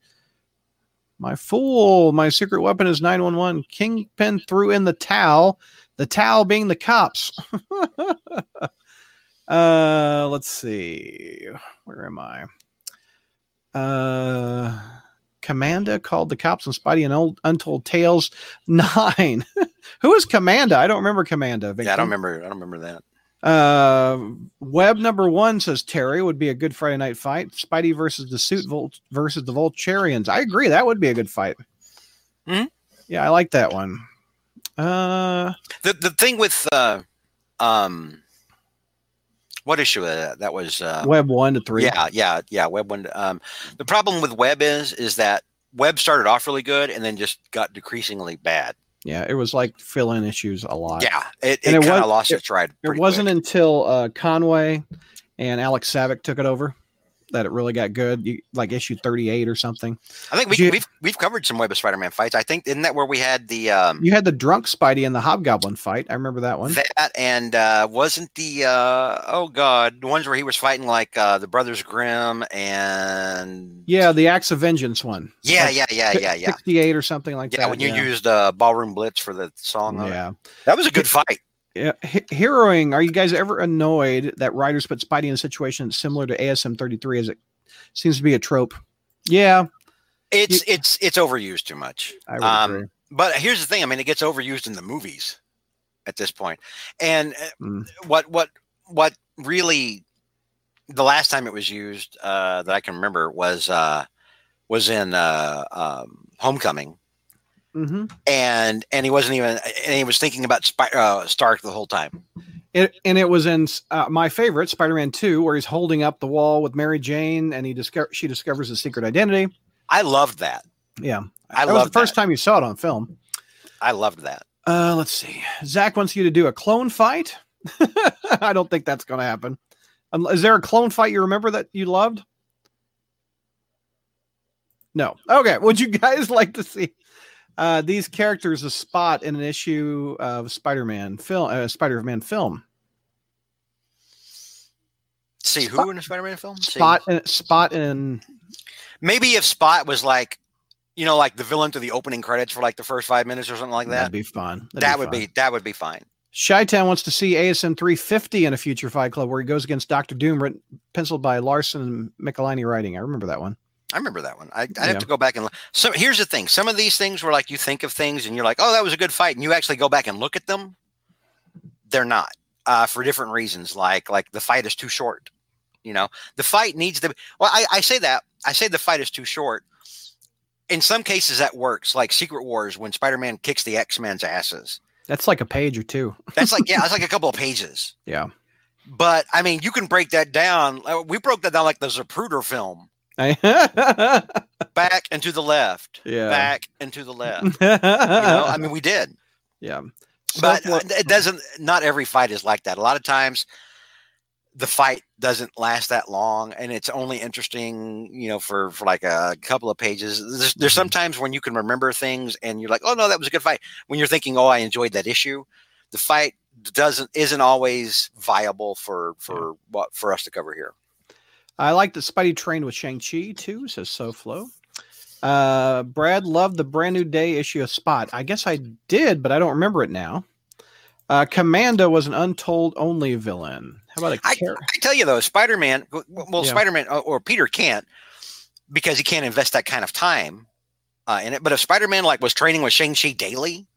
My fool. My secret weapon is 911. Kingpin threw in the towel. The towel being the cops. uh, let's see. Where am I? Uh, Commanda called the cops on Spidey and old Untold Tales nine. Who is Commanda? I don't remember Commanda. Yeah, I don't remember. I don't remember that. Uh, Web number one says Terry would be a good Friday night fight. Spidey versus the suit Volt versus the Vulturions. I agree. That would be a good fight. Mhm. Yeah, I like that one. Uh, The the thing with uh, um, what issue uh, that that was? Uh, Web one to three. Yeah, yeah, yeah. Web one. Um, the problem with Web is is that Web started off really good and then just got decreasingly bad. yeah. It was like fill in issues a lot. Yeah, it, it, it kind was- of lost it- its ride. It wasn't quick. until uh, Conway and Alex Saviuk took it over that it really got good. You, like issue thirty eight or something. I think we, Ju- we've we've covered some Web of Spider-Man fights. I think isn't that where we had the um, You had the drunk Spidey and the Hobgoblin fight. I remember that one. that and uh, wasn't the uh, oh god the ones where he was fighting like uh, the Brothers Grimm and yeah, the Acts of Vengeance one. yeah Like yeah yeah yeah yeah 68 or something like yeah that. when you used uh, Ballroom Blitz for the song. Yeah. that was a good fight. Yeah. Heroing. Are you guys ever annoyed that writers put Spidey in a situation similar to ASM 33 as it seems to be a trope? Yeah, It's it's it's overused too much. Um, agree. But here's the thing. I mean, it gets overused in the movies. at this point. And Mm. what what what really the last time it was used uh, that I can remember was uh, was in uh, um, Homecoming, hmm and and he wasn't even and he was thinking about Spi- uh, Stark the whole time. It, and it was in uh, my favorite Spider-Man Two, where he's holding up the wall with Mary Jane, and he discover she discovers his secret identity. I loved that. Yeah, I that was the loved first that. time you saw it on film. I loved that. Uh, let's see. Zach wants you to do a clone fight. I don't think that's going to happen. Um, is there a clone fight you remember that you loved? No. Okay. Would you guys like to see uh, these characters a spot in an issue of Spider-Man film, uh, Spider-Man film? See Spot- who in the Spider-Man film? Spot, in, spot in. Maybe if Spot was like, you know, like the villain to the opening credits for like the first five minutes or something like that. That'd that. be fun. That'd That would fun. be that would be fine. Shytown wants to see ASM 350 in a future Fight Club where he goes against Doctor Doom, written, penciled by Larsen and Michelinie writing. I remember that one. I remember that one. I, I'd Yeah. have to go back and look. So here's the thing: some of these things were like you think of things and you're like, "Oh, that was a good fight," and you actually go back and look at them. They're not uh, for different reasons. Like like the fight is too short. You know, the fight needs to. Be, well, I, I say that I say the fight is too short. In some cases, that works. Like Secret Wars, when Spider-Man kicks the X-Men's asses. That's like a page or two. That's like yeah, that's like a couple of pages. Yeah. But I mean, you can break that down. Uh, We broke that down like the Zapruder film. Yeah. Back and to the left. Yeah. Back and to the left. You know, I mean, we did. yeah. but uh, it doesn't not every fight is like that a lot of times the fight doesn't last that long and it's only interesting you know for for like a couple of pages there's, there's Mhm. sometimes when you can remember things and you're like oh no that was a good fight when you're thinking oh i enjoyed that issue the fight doesn't isn't always viable for for what for us to cover here I like that Spidey trained with Shang-Chi too, says SoFlo. Uh, Brad loved the brand new day issue of Spot. I guess I did, but I don't remember it now. Uh, Commando was an untold only villain. How about a I, tell you though spider-man well Yeah. spider-man uh, or peter can't because he can't invest that kind of time uh, in it but if spider-man like was training with shang-chi daily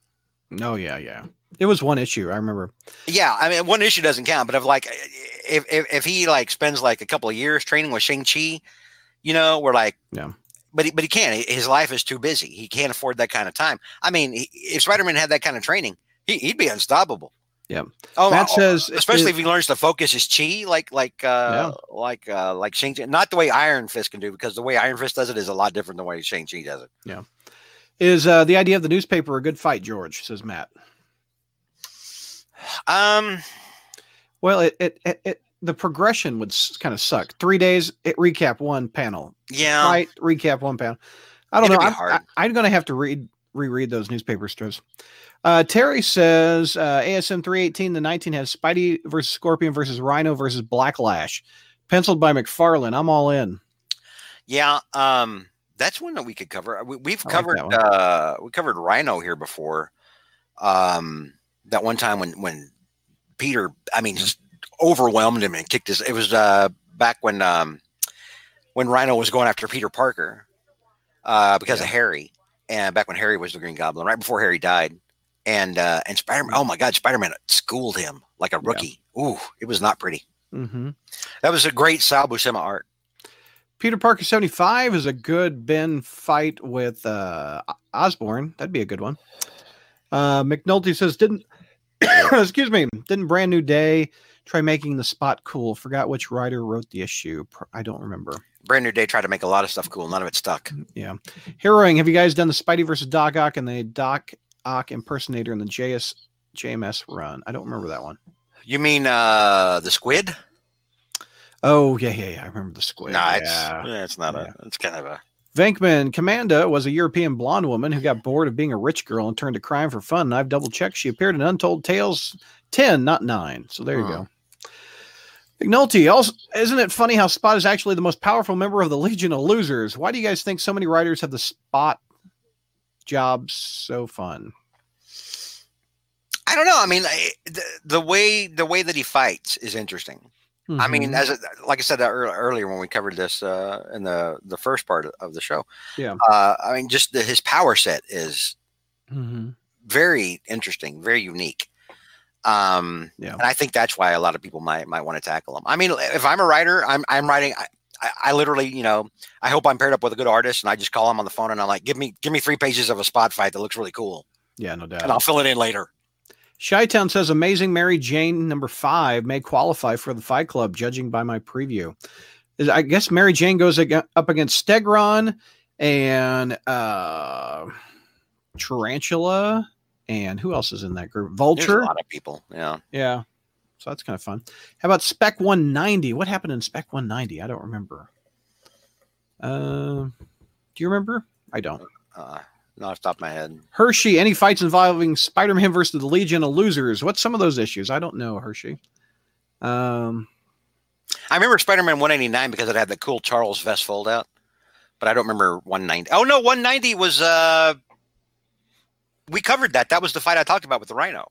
Oh yeah, yeah. It was one issue. I remember. Yeah, I mean, one issue doesn't count, but if like, if if, if he like spends like a couple of years training with Shang Chi, you know, we're like, Yeah. But he, but he can't. His life is too busy. He can't afford that kind of time. I mean, he, if Spider Man had that kind of training, he, he'd be unstoppable. Yeah. Oh, Matt oh, says, especially it- if he learns to focus his chi, like like uh like uh like Shang Chi. Not the way Iron Fist can do, because the way Iron Fist does it is a lot different than the way Shang Chi does it. Is uh, the idea of the newspaper a good fight, George? Says Matt. Um, Well, it it, it, it the progression would kind of suck. Three days, it recap one panel. yeah, Fight, recap one panel. I don't It'd know. I'm. I, am going to have to read reread those newspaper strips. Uh, Terry says uh, ASM 318 to 19 has Spidey versus Scorpion versus Rhino versus Blacklash, penciled by McFarlane. I'm all in. Yeah, um, that's one that we could cover. We, like covered that uh, we covered Rhino here before. Um, that one time when when Peter, I mean, just overwhelmed him and kicked his. It was uh, back when um, when Rhino was going after Peter Parker uh, because of Harry, and back when Harry was the Green Goblin, right before Harry died, and uh, and Spider Man. Oh my God, Spider Man schooled him like a rookie. Ooh, it was not pretty. hmm That was a great Sal Buscema art. Peter Parker 75 is a good Ben fight with uh, Osborn. That'd be a good one. Uh, McNulty says, didn't, excuse me, didn't Brand New Day try making the spot cool? Forgot which writer wrote the issue. I don't remember. Brand New Day tried to make a lot of stuff cool. None of it stuck. Yeah. Heroing, have you guys done the Spidey versus Doc Ock and the Doc Ock impersonator in the JS, JMS run? I don't remember that one. You mean uh the squid? Oh, yeah, yeah, yeah. I remember the squid. no, it's yeah. yeah, it's not Yeah. a. It's kind of a. Venkman Commanda was a European blonde woman who got bored of being a rich girl and turned to crime for fun. And I've double checked. She appeared in Untold Tales 10, not 9. So there you Huh. go. McNulty, also, isn't it funny how Spot is actually the most powerful member of the Legion of Losers? Why do you guys think so many writers have the Spot job so fun? I don't know. I mean, I- the, the way the way that he fights is interesting. I mean, as a, like I said uh, ear- earlier when we covered this uh, in the the first part of the show. Yeah. Uh, I mean, just the, his power set is Mhm. very interesting, very unique. Um, Yeah. and I think that's why a lot of people might might want to tackle them. I mean, if I'm a writer, I'm I'm writing. I, I, I literally, you know, I hope I'm paired up with a good artist, and I just call him on the phone, and I'm like, give me give me three pages of a spot fight that looks really cool, Yeah, no doubt. and I'll fill it in later. Shytown says Amazing Mary Jane number five may qualify for the Fight Club, judging by my preview. I guess Mary Jane goes ag- up against Stegron and uh, Tarantula, and who else is in that group? There's Vulture. a lot of people. Yeah. Yeah. So that's kind of fun. How about Spec 190? What happened in Spec 190? I don't remember. Uh, do you remember? I don't. Uh, not off the top of my head. Hershey, any fights involving Spider Man versus the Legion of Losers? What's some of those issues? I don't know, Hershey. Um, I remember Spider-Man 189 because it had the cool Charles vest fold out, but I don't remember 190. Oh no, 190 was uh we covered that. That was the fight I talked about with the Rhino.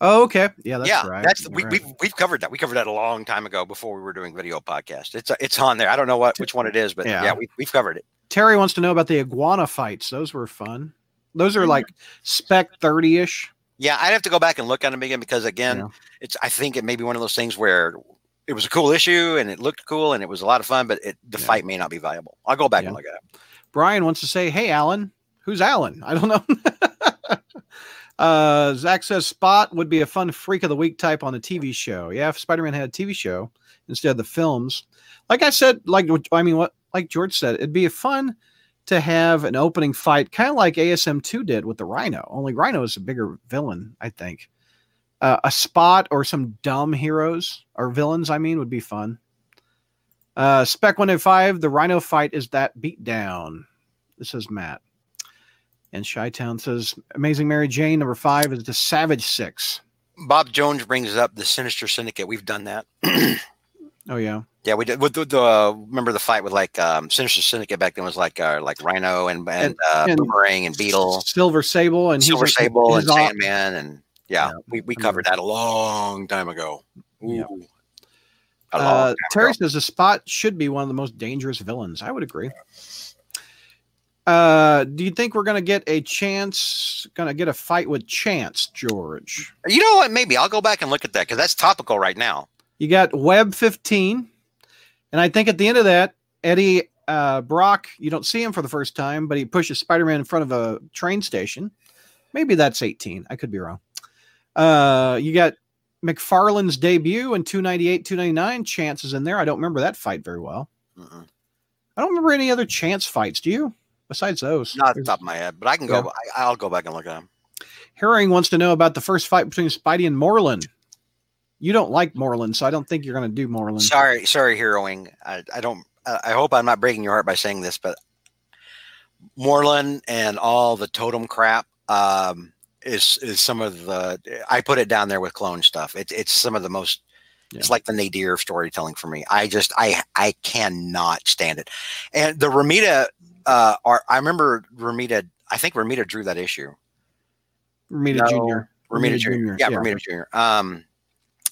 Oh, okay. Yeah, that's yeah, right. that's You're we, right. we've we've covered that. We covered that a long time ago before we were doing video podcast. It's it's on there. I don't know what which one it is, but Yeah. yeah, we, we've covered it. Terry wants to know about the iguana fights. Those were fun. Those are mm-hmm. like spec 30 ish. Yeah, I'd have to go back and look at them again because again, Yeah. it's I think it may be one of those things where it was a cool issue and it looked cool and it was a lot of fun, but it, the Yeah. fight may not be viable. I'll go back and look at it. Brian wants to say, Hey, Alan. Who's Alan? I don't know. uh, Zach says Spot would be a fun freak of the week type on a TV show. Yeah, if Spider Man had a TV show instead of the films. Like I said, like I mean, what like George said, it'd be fun to have an opening fight, kind of like ASM two did with the Rhino. Only Rhino is a bigger villain, I think. Uh, a spot or some dumb heroes or villains, I mean, would be fun. Uh, Spec 105, the Rhino fight is that beatdown. This is Matt. And Chi Town says Amazing Mary Jane number five is the Savage Six. Bob Jones brings up the Sinister Syndicate. We've done that. Oh yeah, Yeah, we did. With the, the uh, remember the fight with like um, Sinister Syndicate back then was like uh, like Rhino and and, uh, and Boomerang and Beetle, Silver Sable and Silver Sable and Sandman and yeah, Yeah, we, we covered that a long time ago. Ooh. Long Uh, Terry says the spot should be one of the most dangerous villains. I would agree. Uh, do you think we're gonna get a chance? Gonna get a fight with Chance, George? You know what? Maybe I'll go back and look at that because that's topical right now. You got Web 15, and I think at the end of that, Eddie uh, Brock, you don't see him for the first time, but he pushes Spider-Man in front of a train station. Maybe that's 18. I could be wrong. Uh, you got McFarlane's debut in 298, 299. Chances in there. I don't remember that fight very well. Mm-mm. I don't remember any other chance fights. Do you? Besides those, Not the top of my head, but I can go. Yeah. I, I'll go back and look at them. Herring wants to know about the first fight between Spidey and Morlun. You don't like Morlun, so I don't think you're going to do Morlun. Sorry, sorry, heroing. I, I don't. I hope I'm not breaking your heart by saying this, but Morlun and all the totem crap um, is is some of the. I put it down there with clone stuff. It's it's some of the most. It's like the nadir of storytelling for me. I just I I cannot stand it. And the Romita, uh, are I remember Romita. I think Romita drew that issue. Romita No, Jr. Romita Jr. Yeah, Romita Jr. Um,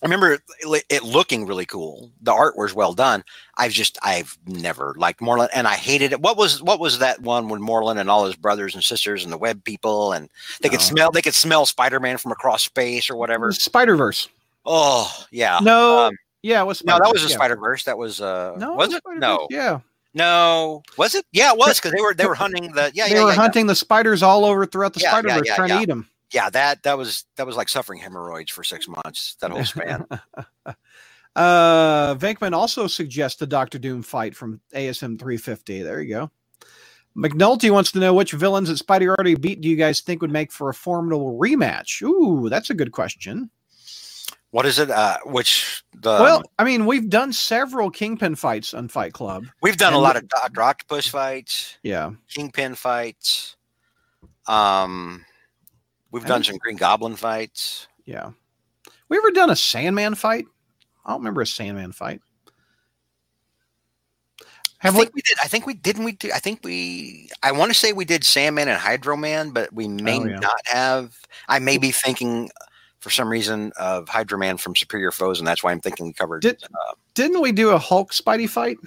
I remember it, it looking really cool. The art was well done. I've just I've never liked Morlun, and I hated it. What was what was that one when Morlun and all his brothers and sisters and the web people and they could No. smell they could smell Spider Man from across space or whatever. Spider Verse. Oh yeah. No, Um, yeah, it was no, that was a yeah. Spider Verse. That was uh No, was it? No, Yeah, no, was it? Yeah, it was because they were they were hunting the yeah they yeah were yeah, yeah. hunting the spiders all over throughout the Yeah, yeah, Spider Verse, yeah, trying yeah. to eat them. yeah that that was that was like suffering hemorrhoids for six months that whole span. uh, Venkman also suggests the Doctor Doom fight from ASM 350. There you go. McNulty wants to know which villains that Spidey already beat do you guys think would make for a formidable rematch? Ooh, that's a good question. What is it? Uh, which the well, I mean, we've done several Kingpin fights on Fight Club. We've done a lot of Doctor Octopus fights, Yeah. Kingpin fights. Um, we've done some Green Goblin fights. Yeah. We ever done a Sandman fight? I don't remember a Sandman fight. Have I we? think we did. I think we didn't. We do. I think we. I want to say we did Sandman and Hydro Man, but we may Oh, yeah. not have. I may be thinking for some reason of Hydro Man from Superior Foes, and that's why I'm thinking we covered. Did- uh, Didn't we do a Hulk Spidey fight?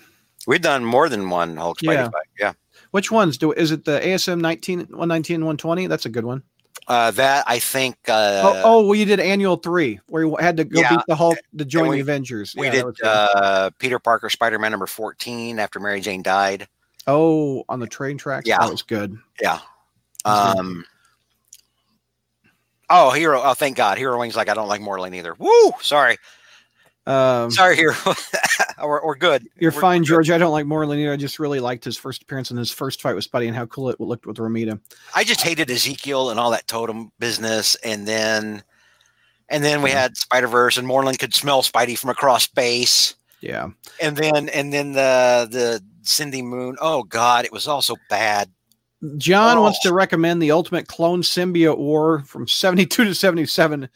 we've done more than one Hulk Spidey Yeah. fight. Yeah. Which ones do? Is it the ASM 19, 119, 120? That's a good one. Uh, that I think. Uh, oh, oh, well, you did annual three where you had to go yeah, beat the Hulk to join we- the Avengers. we Yeah, did uh, Peter Parker Spider Man number fourteen after Mary Jane died. oh, on the train tracks. Yeah. that was good. Yeah. Um. Oh, hero! Oh, thank God, Hero Wings. Like I don't like Morlun either. Woo! Sorry, Um, sorry, Hero. or, or good. You're We're fine, good. George. I don't like Morlun either. I just really liked his first appearance in his first fight with Spidey and how cool it looked with Romita. I just hated Ezekiel and all that totem business, and then, and then we had Spider Verse, and Morlun could smell Spidey from across space, Yeah. and then, and then the the Cindy Moon. Oh God, it was all so bad. John Oh. wants to recommend the Ultimate Clone Symbiote War from 72 to 77.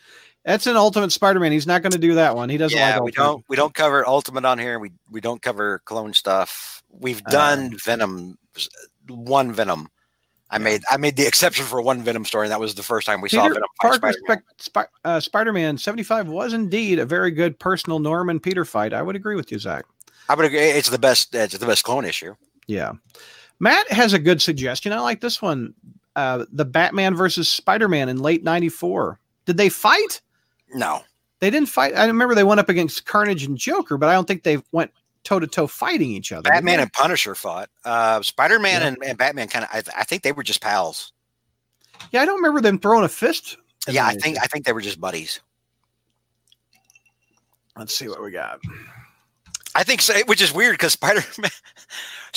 That's an Ultimate Spider-Man. He's not going to do that one. He doesn't yeah, like we don't we don't cover Ultimate on here. We we don't cover clone stuff. We've Uh, done Venom, one Venom. I made I made the exception for one Venom story, and that was the first time we saw Peter Venom fight Parker Spider-Man. Uh, Spider-Man 75 was indeed a very good personal Norman Peter fight. I would agree with you, Zach. I would agree. It's the best. It's the best clone issue. Yeah. Matt has a good suggestion. I like this one. Uh, the Batman versus Spider-Man in late 94. Did they fight? No, They didn't fight. I remember they went up against Carnage and Joker, but I don't think they went toe to toe fighting each other. Batman and Punisher fought. Uh, Spider-Man Yeah. and, and Batman kind of. I, I think they were just pals. yeah, I don't remember them throwing a fist. Yeah, I think I think they were just buddies. Let's see what we got. I think so, which is weird because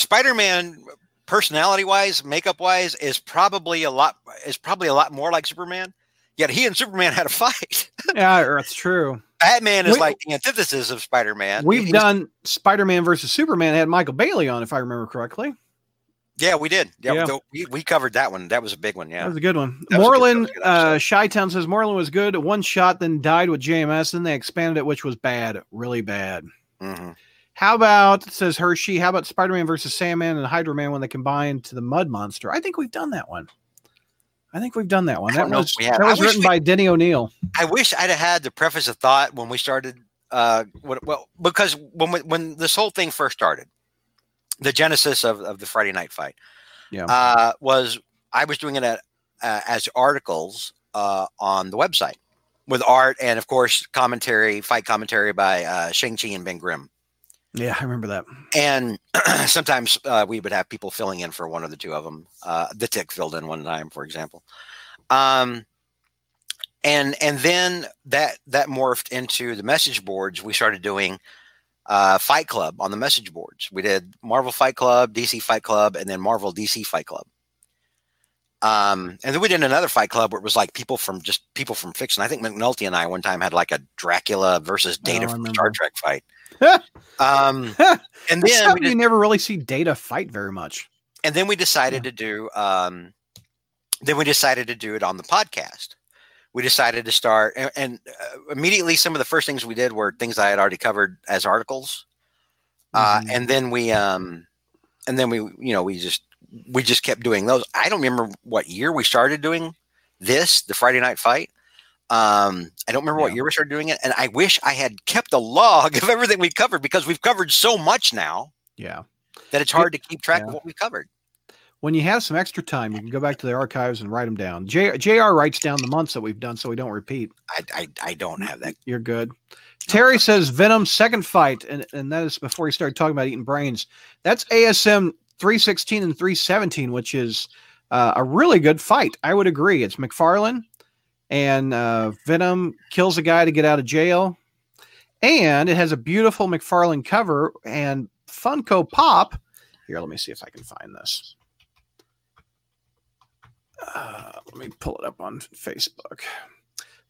Spider-Man, Spider-Man, personality-wise, makeup-wise, is probably a lot is probably a lot more like Superman. Yet he and Superman had a fight. Yeah, that's true. Batman is We- like the antithesis of Spider-Man. We've He's- done Spider-Man versus Superman. Had Michael Bailey on, if I remember correctly. yeah, we did. Yeah, Yeah. We, we covered that one. That was a big one. That Yeah, was a good one. That was a good- that Moreland, good uh, episode. Chi-Town says Morlun was good. One shot, then died with JMS. Then they expanded it, which was bad, really bad. hmm How about says Hershey? How about Spider-Man versus Sandman and Hydro Man when they combine to the Mud Monster? I think we've done that one. I think we've done that one. That don't know if was that was written we- by Denny O'Neil. I wish I'd have had to preface a thought when we started. Uh, what, well, because when we, when this whole thing first started, the genesis of, of the Friday night fight, Yeah. uh, was I was doing it at, uh, as articles uh, on the website with art and of course commentary, fight commentary by uh, Shang Chi and Ben Grimm. Yeah, I remember that. And sometimes uh, we would have people filling in for one of the two of them. Uh, the Tick filled in one time, for example. Um, and and then that that morphed into the message boards. We started doing uh, Fight Club on the message boards. We did Marvel Fight Club, DC Fight Club, and then Marvel DC Fight Club. Um, and then we did another Fight Club where it was like people from just people from fiction. I think McNulty and I one time had like a Dracula versus Data Oh, from. Star Trek fight. Um, and then we did- you never really see Data fight very much. and then we decided to do um then we decided to do it on the podcast. We decided to start and, and uh, immediately some of the first things we did were things i had already covered as articles. Uh, Mhm. and then we um and then we you know we just we just kept doing those. I don't remember what year we started doing this the friday night fight um i don't remember what year we started doing it and i wish i had kept a log of everything we covered because we've covered so much now Yeah. that it's hard to keep track Yeah. of what we covered When you have some extra time, you can go back to the archives and write them down. J- JR writes down the months that we've done so we don't repeat. I, I, I don't have that. You're good. Terry says Venom's second fight, and, and that is before he started talking about eating brains. That's ASM 316 and 317, which is uh, a really good fight. I would agree. It's McFarlane, and uh, Venom kills a guy to get out of jail. And it has a beautiful McFarlane cover and Funko Pop. Here, let me see if I can find this. Uh, let me pull it up on Facebook.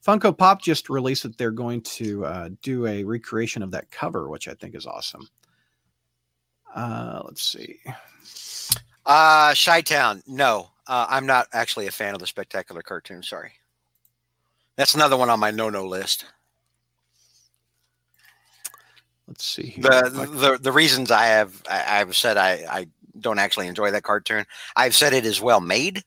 Funko Pop just released that they're going to uh, do a recreation of that cover, which I think is awesome. Uh, let's see. Uh, Shy Town. No, uh, I'm not actually a fan of the spectacular cartoon. Sorry. That's another one on my no-no list. Let's see here. The the, the reasons I have I, I've said I, I don't actually enjoy that cartoon. I've said it is well made.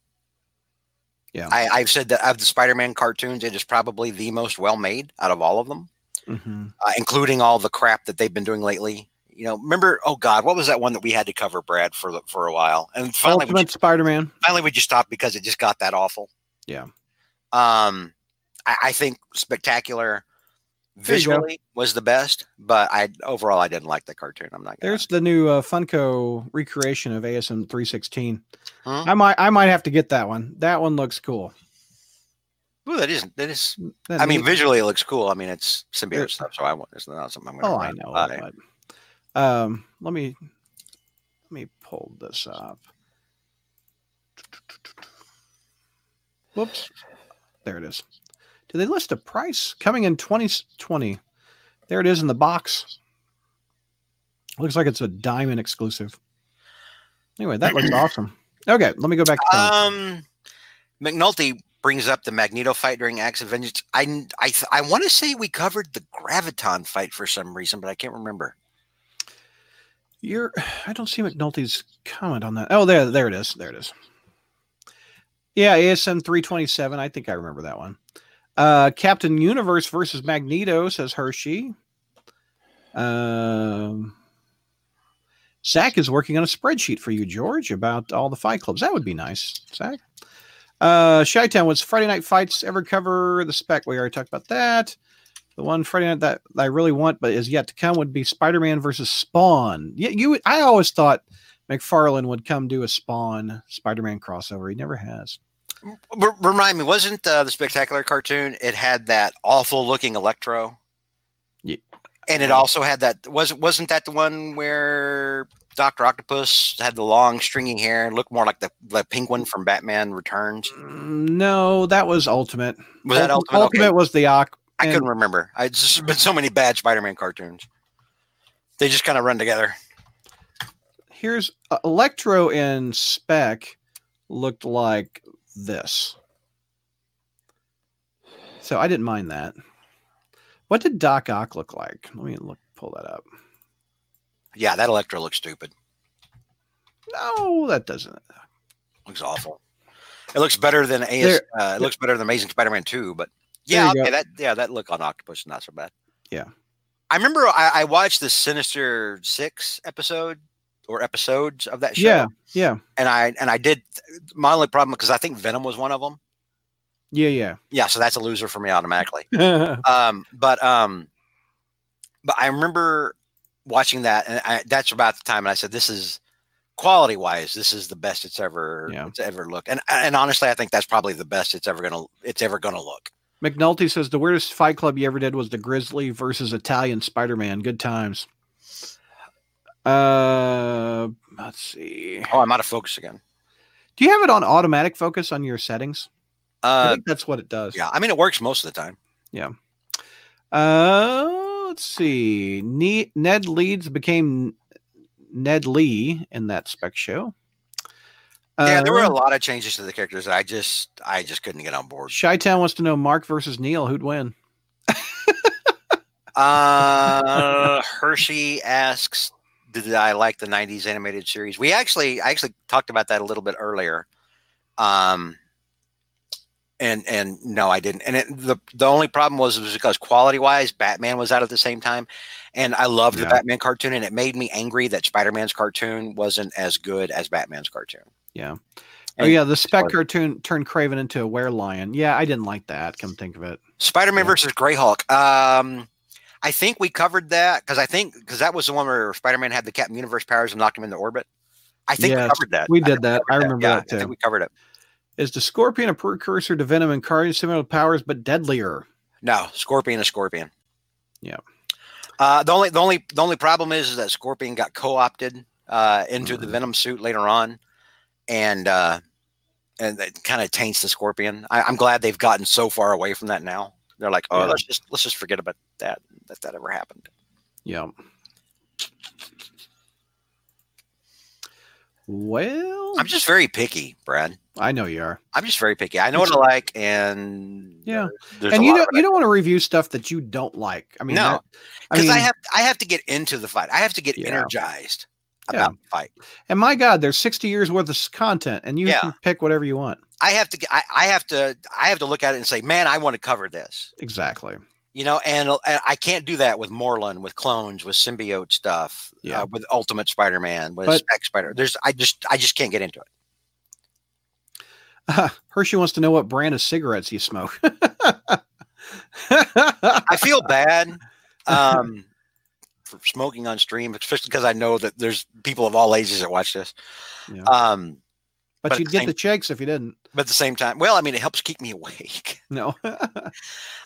Yeah. I, I've said that of the Spider-Man cartoons, it is probably the most well made out of all of them, Mhm. uh, including all the crap that they've been doing lately. You know, remember? Oh God, what was that one that we had to cover, Brad, for the- for a while? And finally, Ultimate Spider-Man. finally we just stopped because it just got that awful. Yeah. Um, I, I think spectacular There you go. visually was the best, but I overall I didn't like the cartoon. I'm not. Gonna. There's the new uh, Funko recreation of ASM 316. Huh? I might I might have to get that one. That one looks cool. Ooh, that is that is. That I mean, visually it looks cool. I mean, it's symbiote stuff, so I want. It's not something I'm gonna. oh, I know. But, um, let me let me pull this up. Whoops. There it is. Do they list a price coming in 2020? There it is in the box. Looks like it's a diamond exclusive. Anyway, that looks awesome. Okay, let me go back to Um, McNulty brings up the Magneto fight during Acts of Vengeance. I I I want to say we covered the Graviton fight for some reason, but I can't remember. You're I don't see McNulty's comment on that. Oh, there, there it is. There it is. Yeah, ASM 327. I think I remember that one. Uh Captain Universe versus Magneto, says Hershey. Um Zach is working on a spreadsheet for you, George, about all the fight clubs. That would be nice, Zach. Uh Shytown, was Friday Night Fights ever cover the spec? We already talked about that. The one Friday night that I really want, but is yet to come, would be Spider-Man versus Spawn. Yeah, you. I always thought McFarlane would come do a Spawn Spider-Man crossover. He never has. R- remind me, wasn't uh, the spectacular cartoon? It had that awful looking Electro. Ye- And it also had that was wasn't that the one where Doctor Octopus had the long stringy hair and looked more like the, the penguin from Batman Returns? Mm, No, that was Ultimate. Was that Ulti- Ultimate? Okay. was the Oc. I and- couldn't remember. I just been so many bad Spider-Man cartoons. They just kind of run together. Here's uh, Electro in Spec looked like this. So I didn't mind that. What did Doc Ock look like? Let me look pull that up. Yeah, that Electro looks stupid. No, that doesn't. Looks awful. It looks better than AS. There- Uh, it looks better than Amazing Spider-Man Two, but yeah, okay, go. that yeah, that look on Octopus is not so bad. Yeah. I remember I, I watched the Sinister Six episode or episodes of that show. Yeah, yeah, and I and I did. My only problem because I think Venom was one of them. yeah, Yeah, yeah. so that's a loser for me automatically. um, but um, but I remember watching that, and I, that's about the time, and I said, "This is quality wise, this is the best it's ever Yeah. it's ever looked." And and honestly, I think that's probably the best it's ever gonna it's ever gonna look. McNulty says the weirdest fight club you ever did was the Grizzly versus Italian Spider Man. Good times. Uh, let's see. Oh, I'm out of focus again. Do you have it on automatic focus on your settings? I Uh, think that's what it does. yeah, I mean it works most of the time. Yeah. Uh, let's see. Ne- Ned Leeds became Ned Lee in that spec show. yeah, there were a Uh, lot of changes to the characters that I just I just couldn't get on board. Chi-Town wants to know Mark versus Neil. Who'd win? Uh, Hershey asks, "Did I like the '90s animated series?" We actually, I actually talked about that a little bit earlier. Um, and and no, I didn't. And it, the the only problem was was because quality wise, Batman was out at the same time, and I loved Yeah. the Batman cartoon, and it made me angry that Spider Man's cartoon wasn't as good as Batman's cartoon. Yeah. Oh yeah, the spec cartoon turned Kraven into a were lion. Yeah, I didn't like that. Come think of it. Spider Man Yeah. versus Grey Hulk. Um, I think we covered that because I think because that was the one where Spider Man had the Captain Universe powers and knocked him into orbit. I think we covered that. we I did that. I remember Yeah, that I too. think we covered it. Is the Scorpion a precursor to Venom and Carnage, similar powers but deadlier? No, Scorpion is Scorpion. Yeah. Uh, the only the only the only problem is, is that Scorpion got co opted uh, into the Mhm. Venom suit later on, and uh, and it kind of taints the Scorpion. I, I'm glad they've gotten so far away from that now. They're like, oh, Yeah. let's just let's just forget about that that that ever happened. Yeah. Well, I'm just very picky, Brad. I know you are. I'm just very picky. I know what I like, and Yeah. there- and you don't you don't want to review stuff that you don't like. I mean, No, that- I because mean, I, have I have to get into the fight. I have to get Yeah. energized Yeah. about the fight. and my God, there's 60 years worth of content, and you Yeah. can pick whatever you want. I have to get- I, I have to I have to look at it and say, man, I want to cover this. Exactly. You know, and, and I can't do that with Morlun, with clones, with symbiote stuff, Yeah. uh, with Ultimate Spider-Man, with But- Spec Spider. There's I just I just can't get into it. uh, Hershey wants to know what brand of cigarettes you smoke. I feel bad um, for smoking on stream, especially because I know that there's people of all ages that watch this. Yeah. Um, but, but you'd get same- the checks if you didn't. but at the same time, well, I mean, it helps keep me awake. No, gives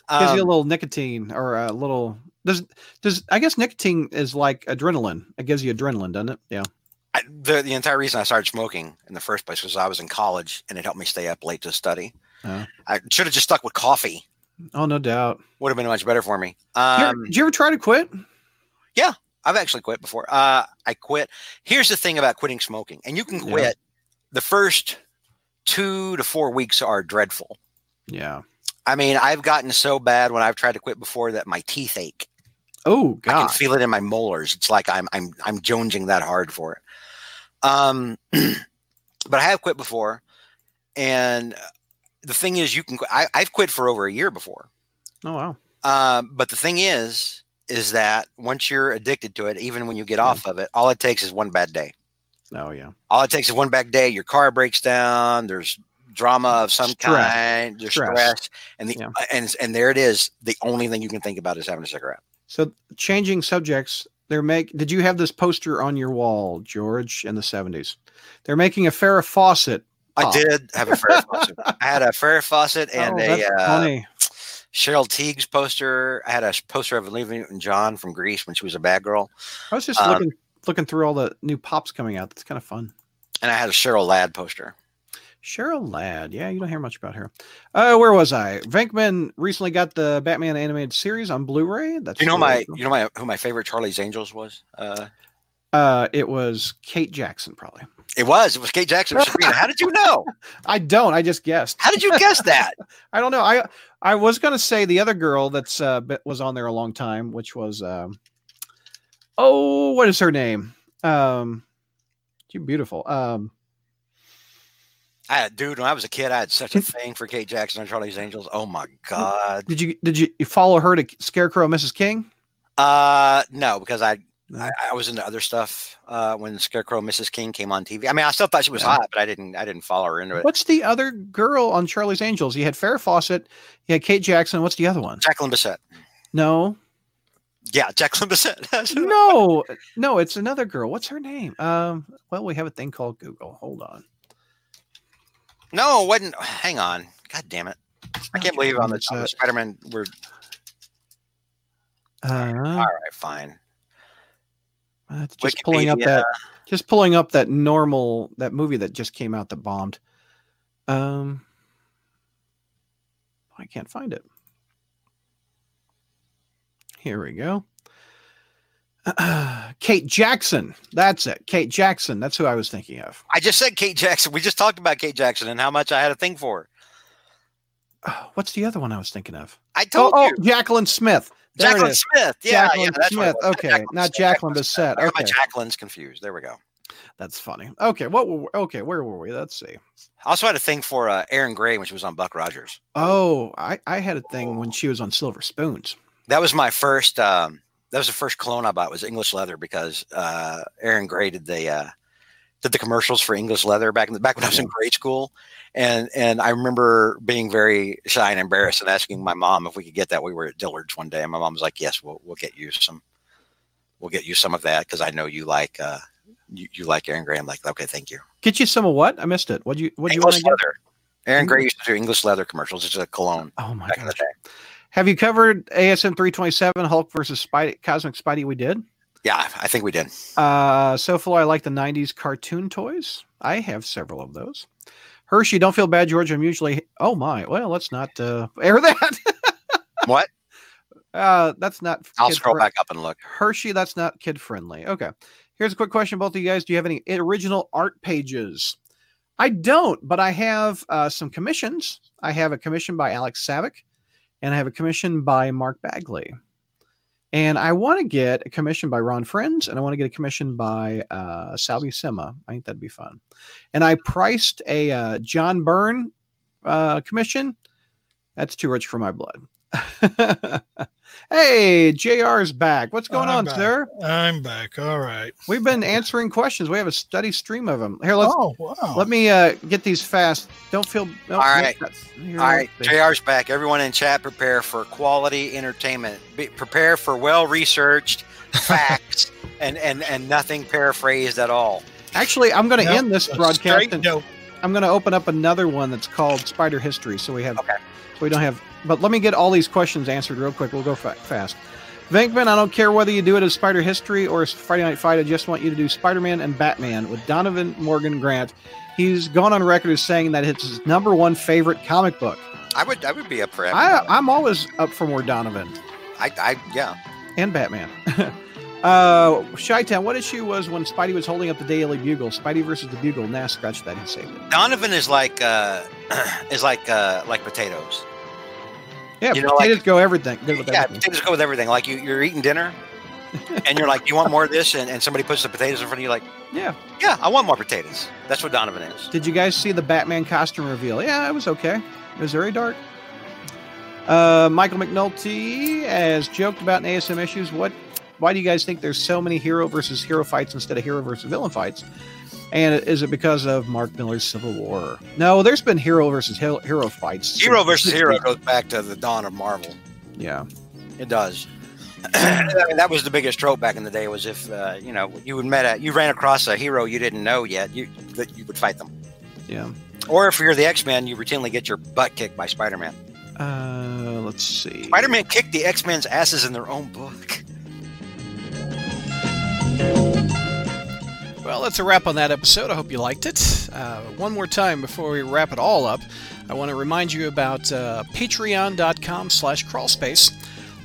Um, you a little nicotine or a little. Does does I guess nicotine is like adrenaline? It gives you adrenaline, doesn't it? Yeah. I, the the entire reason I started smoking in the first place was I was in college and it helped me stay up late to study. Uh. I should have just stuck with coffee. Oh, no doubt. Would have been much better for me. Um, did you ever try to quit? Yeah, I've actually quit before. Uh, I quit. Here's the thing about quitting smoking, and you can quit. The first two to four weeks are dreadful. Yeah. I mean, I've gotten so bad when I've tried to quit before that my teeth ache. Oh God. I can feel it in my molars. It's like I'm I'm I'm jonesing that hard for it. Um, but I have quit before, and the thing is, you can. I, I've quit for over a year before. Oh wow. Um, but the thing is, is that once you're addicted to it, even when you get Yeah. off of it, all it takes is one bad day. Oh yeah. All it takes is one bad day. Your car breaks down. There's drama of some Stress. kind. There's Stress. stress, and the Yeah. and and there it is. The only thing you can think about is having a cigarette. So changing subjects, they're make. Did you have this poster on your wall, George, in the seventies? They're making a Farrah Fawcett. I Oh. did have a Farrah Fawcett. I had a Farrah Fawcett and oh, a uh, funny. Cheryl Tiegs poster. I had a poster of Olivia Newton-John from Grease when she was a bad girl, I was just um, looking looking through all the new pops coming out. That's kind of fun. and I had a Cheryl Ladd poster. Cheryl Ladd. Yeah, you don't hear much about her. Uh, where was I? Venkman recently got the Batman animated series on Blu-ray. That's you know my cool. you know my who my favorite Charlie's Angels was? Uh, Uh, it was Kate Jackson, probably. it was it was Kate Jackson. How did you know? I don't. I just guessed. How did you guess that? I don't know. I I was gonna say the other girl that's uh was on there a long time, which was um oh what is her name? Um you beautiful. Um I dude, when I was a kid, I had such a thing for Kate Jackson and Charlie's Angels. Oh my god. did you did you, you follow her to Scarecrow Mrs. King? Uh, no, because I I, I was into other stuff uh, when Scarecrow Mrs. King came on TV. I mean, I still thought she was Yeah. hot, but I didn't I didn't follow her into it. What's the other girl on Charlie's Angels? You had Farrah Fawcett, you had Kate Jackson. What's the other one? Jacqueline Bisset. No, Yeah, Jacqueline Bisset. No, no. It's another girl. What's her name? Um, well, we have a thing called Google. Hold on. no, it wasn't. Hang on. God damn it. I can't believe on the, on the Spider-Man we're Uh, all right. Fine. Uh, just pulling up that just pulling up that normal that movie that just came out that bombed. Um I can't find it. Here we go. Kate Jackson. That's it. Kate Jackson. That's who I was thinking of. I just said Kate Jackson. We just talked about Kate Jackson and how much I had a thing for. Oh, what's the other one I was thinking of? I Oh, told oh you. Jacqueline Smith. There Jacqueline. Smith. Yeah, yeah, Jacqueline that's Smith. Okay, not Jacqueline Bisset. Got my Okay. Jacqueline's confused. There we go. That's funny. Okay, what were okay, where were we? Let's see. I also had a thing for uh, Erin Gray when she was on Buck Rogers. Oh, I, I had a thing when she was on Silver Spoons. That was my first. Um, that was the first cologne I bought was English Leather because uh, Erin Gray did the uh, did the commercials for English Leather back in the back when I was in grade school, and and I remember being very shy and embarrassed and asking my mom if we could get that. We were at Dillard's one day, and my mom was like, "Yes, we'll we'll get you some, we'll get you some of that because I know you like uh, you, you like Erin Gray." I'm like, "Okay, thank you." Get you some of what? I missed it. What you what do you want English to get? Erin Gray used to do English Leather commercials. It's a cologne Oh my back in the gosh. day. Have you covered ASM 327 Hulk versus Spidey Cosmic Spidey? We did. Yeah, I think we did. Uh so far I like the 90s cartoon toys. I have several of those. Hershey, don't feel bad, George. I'm usually oh my. Well, let's not uh air that. What? uh that's not I'll scroll back up and look. Hershey, that's not kid friendly. Okay. Here's a quick question, both of you guys. Do you have any original art pages? I don't, but I have uh, some commissions. I have a commission by Alex Saviuk, and I have a commission by Mark Bagley. And I want to get a commission by Ron Frenz, and I want to get a commission by uh, Sal Buscema. I think that'd be fun. And I priced a uh, John Byrne uh, commission. That's too rich for my blood. Hey, JR's back. What's going I'm on, back. sir? I'm back. All right. We've been answering questions. We have a steady stream of them. Here, let's oh, wow. let me uh, get these fast. Don't feel. All All right. Here, All right, let's. JR's back. Everyone in chat, prepare for quality entertainment. Be, prepare for well-researched facts and, and, and nothing paraphrased at all. Actually, I'm going to Nope, end this a broadcast. straight And dope. I'm going to open up another one that's called Spider History. So we have. Okay. So we don't have. But let me get all these questions answered real quick. We'll go fa- fast. Venkman, I don't care whether you do it as Spider History or as Friday Night Fight. I just want you to do Spider Man and Batman with Donovan Morgan Grant. He's gone on record as saying that it's his number one favorite comic book. I would I would be up for I, I'm always up for more Donovan I, I yeah. and Batman. uh, Chi-Town, what issue was when Spidey was holding up the Daily Bugle? Spidey versus the Bugle. Nah, scratch that. He saved it. Donovan is like uh is like uh like potatoes. Yeah, You know, potatoes like- go everything. Good with Yeah, everything. potatoes go with everything. Like you, you're eating dinner and you're like, you want more of this? And, and somebody puts the potatoes in front of you, like, Yeah. yeah, I want more potatoes. That's what Donovan is. Did you guys see the Batman costume reveal? Yeah, it was okay. It was very dark. Uh, Michael McNulty has joked about ASM issues. What? Why do you guys think there's so many hero versus hero fights instead of hero versus villain fights? And is it because of Mark Millar's Civil War? No, there's been hero versus hero, hero fights. Hero versus hero goes back to the dawn of Marvel. Yeah. It does. I mean, that was the biggest trope back in the day. Was if uh, you know you would met a you ran across a hero you didn't know yet, you that you would fight them. Yeah. Or if you're the X Men, you routinely get your butt kicked by Spider Man. Uh, let's see. Spider Man kicked the X Men's asses in their own book. Well, that's a wrap on that episode. I hope you liked it. Uh, one more time before we wrap it all up, I want to remind you about uh, patreon.com slash crawlspace.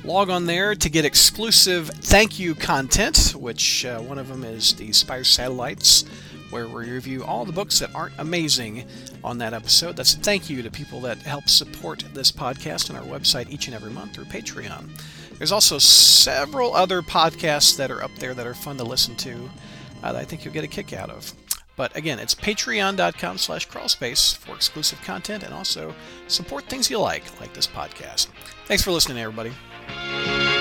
Log on there to get exclusive thank you content, which uh, one of them is the Spire Satellites, where we review all the books that aren't amazing on that episode. That's a thank you to people that help support this podcast and our website each and every month through Patreon. There's also several other podcasts that are up there that are fun to listen to uh, that I think you'll get a kick out of. But again, it's patreon.com slash crawlspace for exclusive content and also support things you like, like this podcast. Thanks for listening, everybody.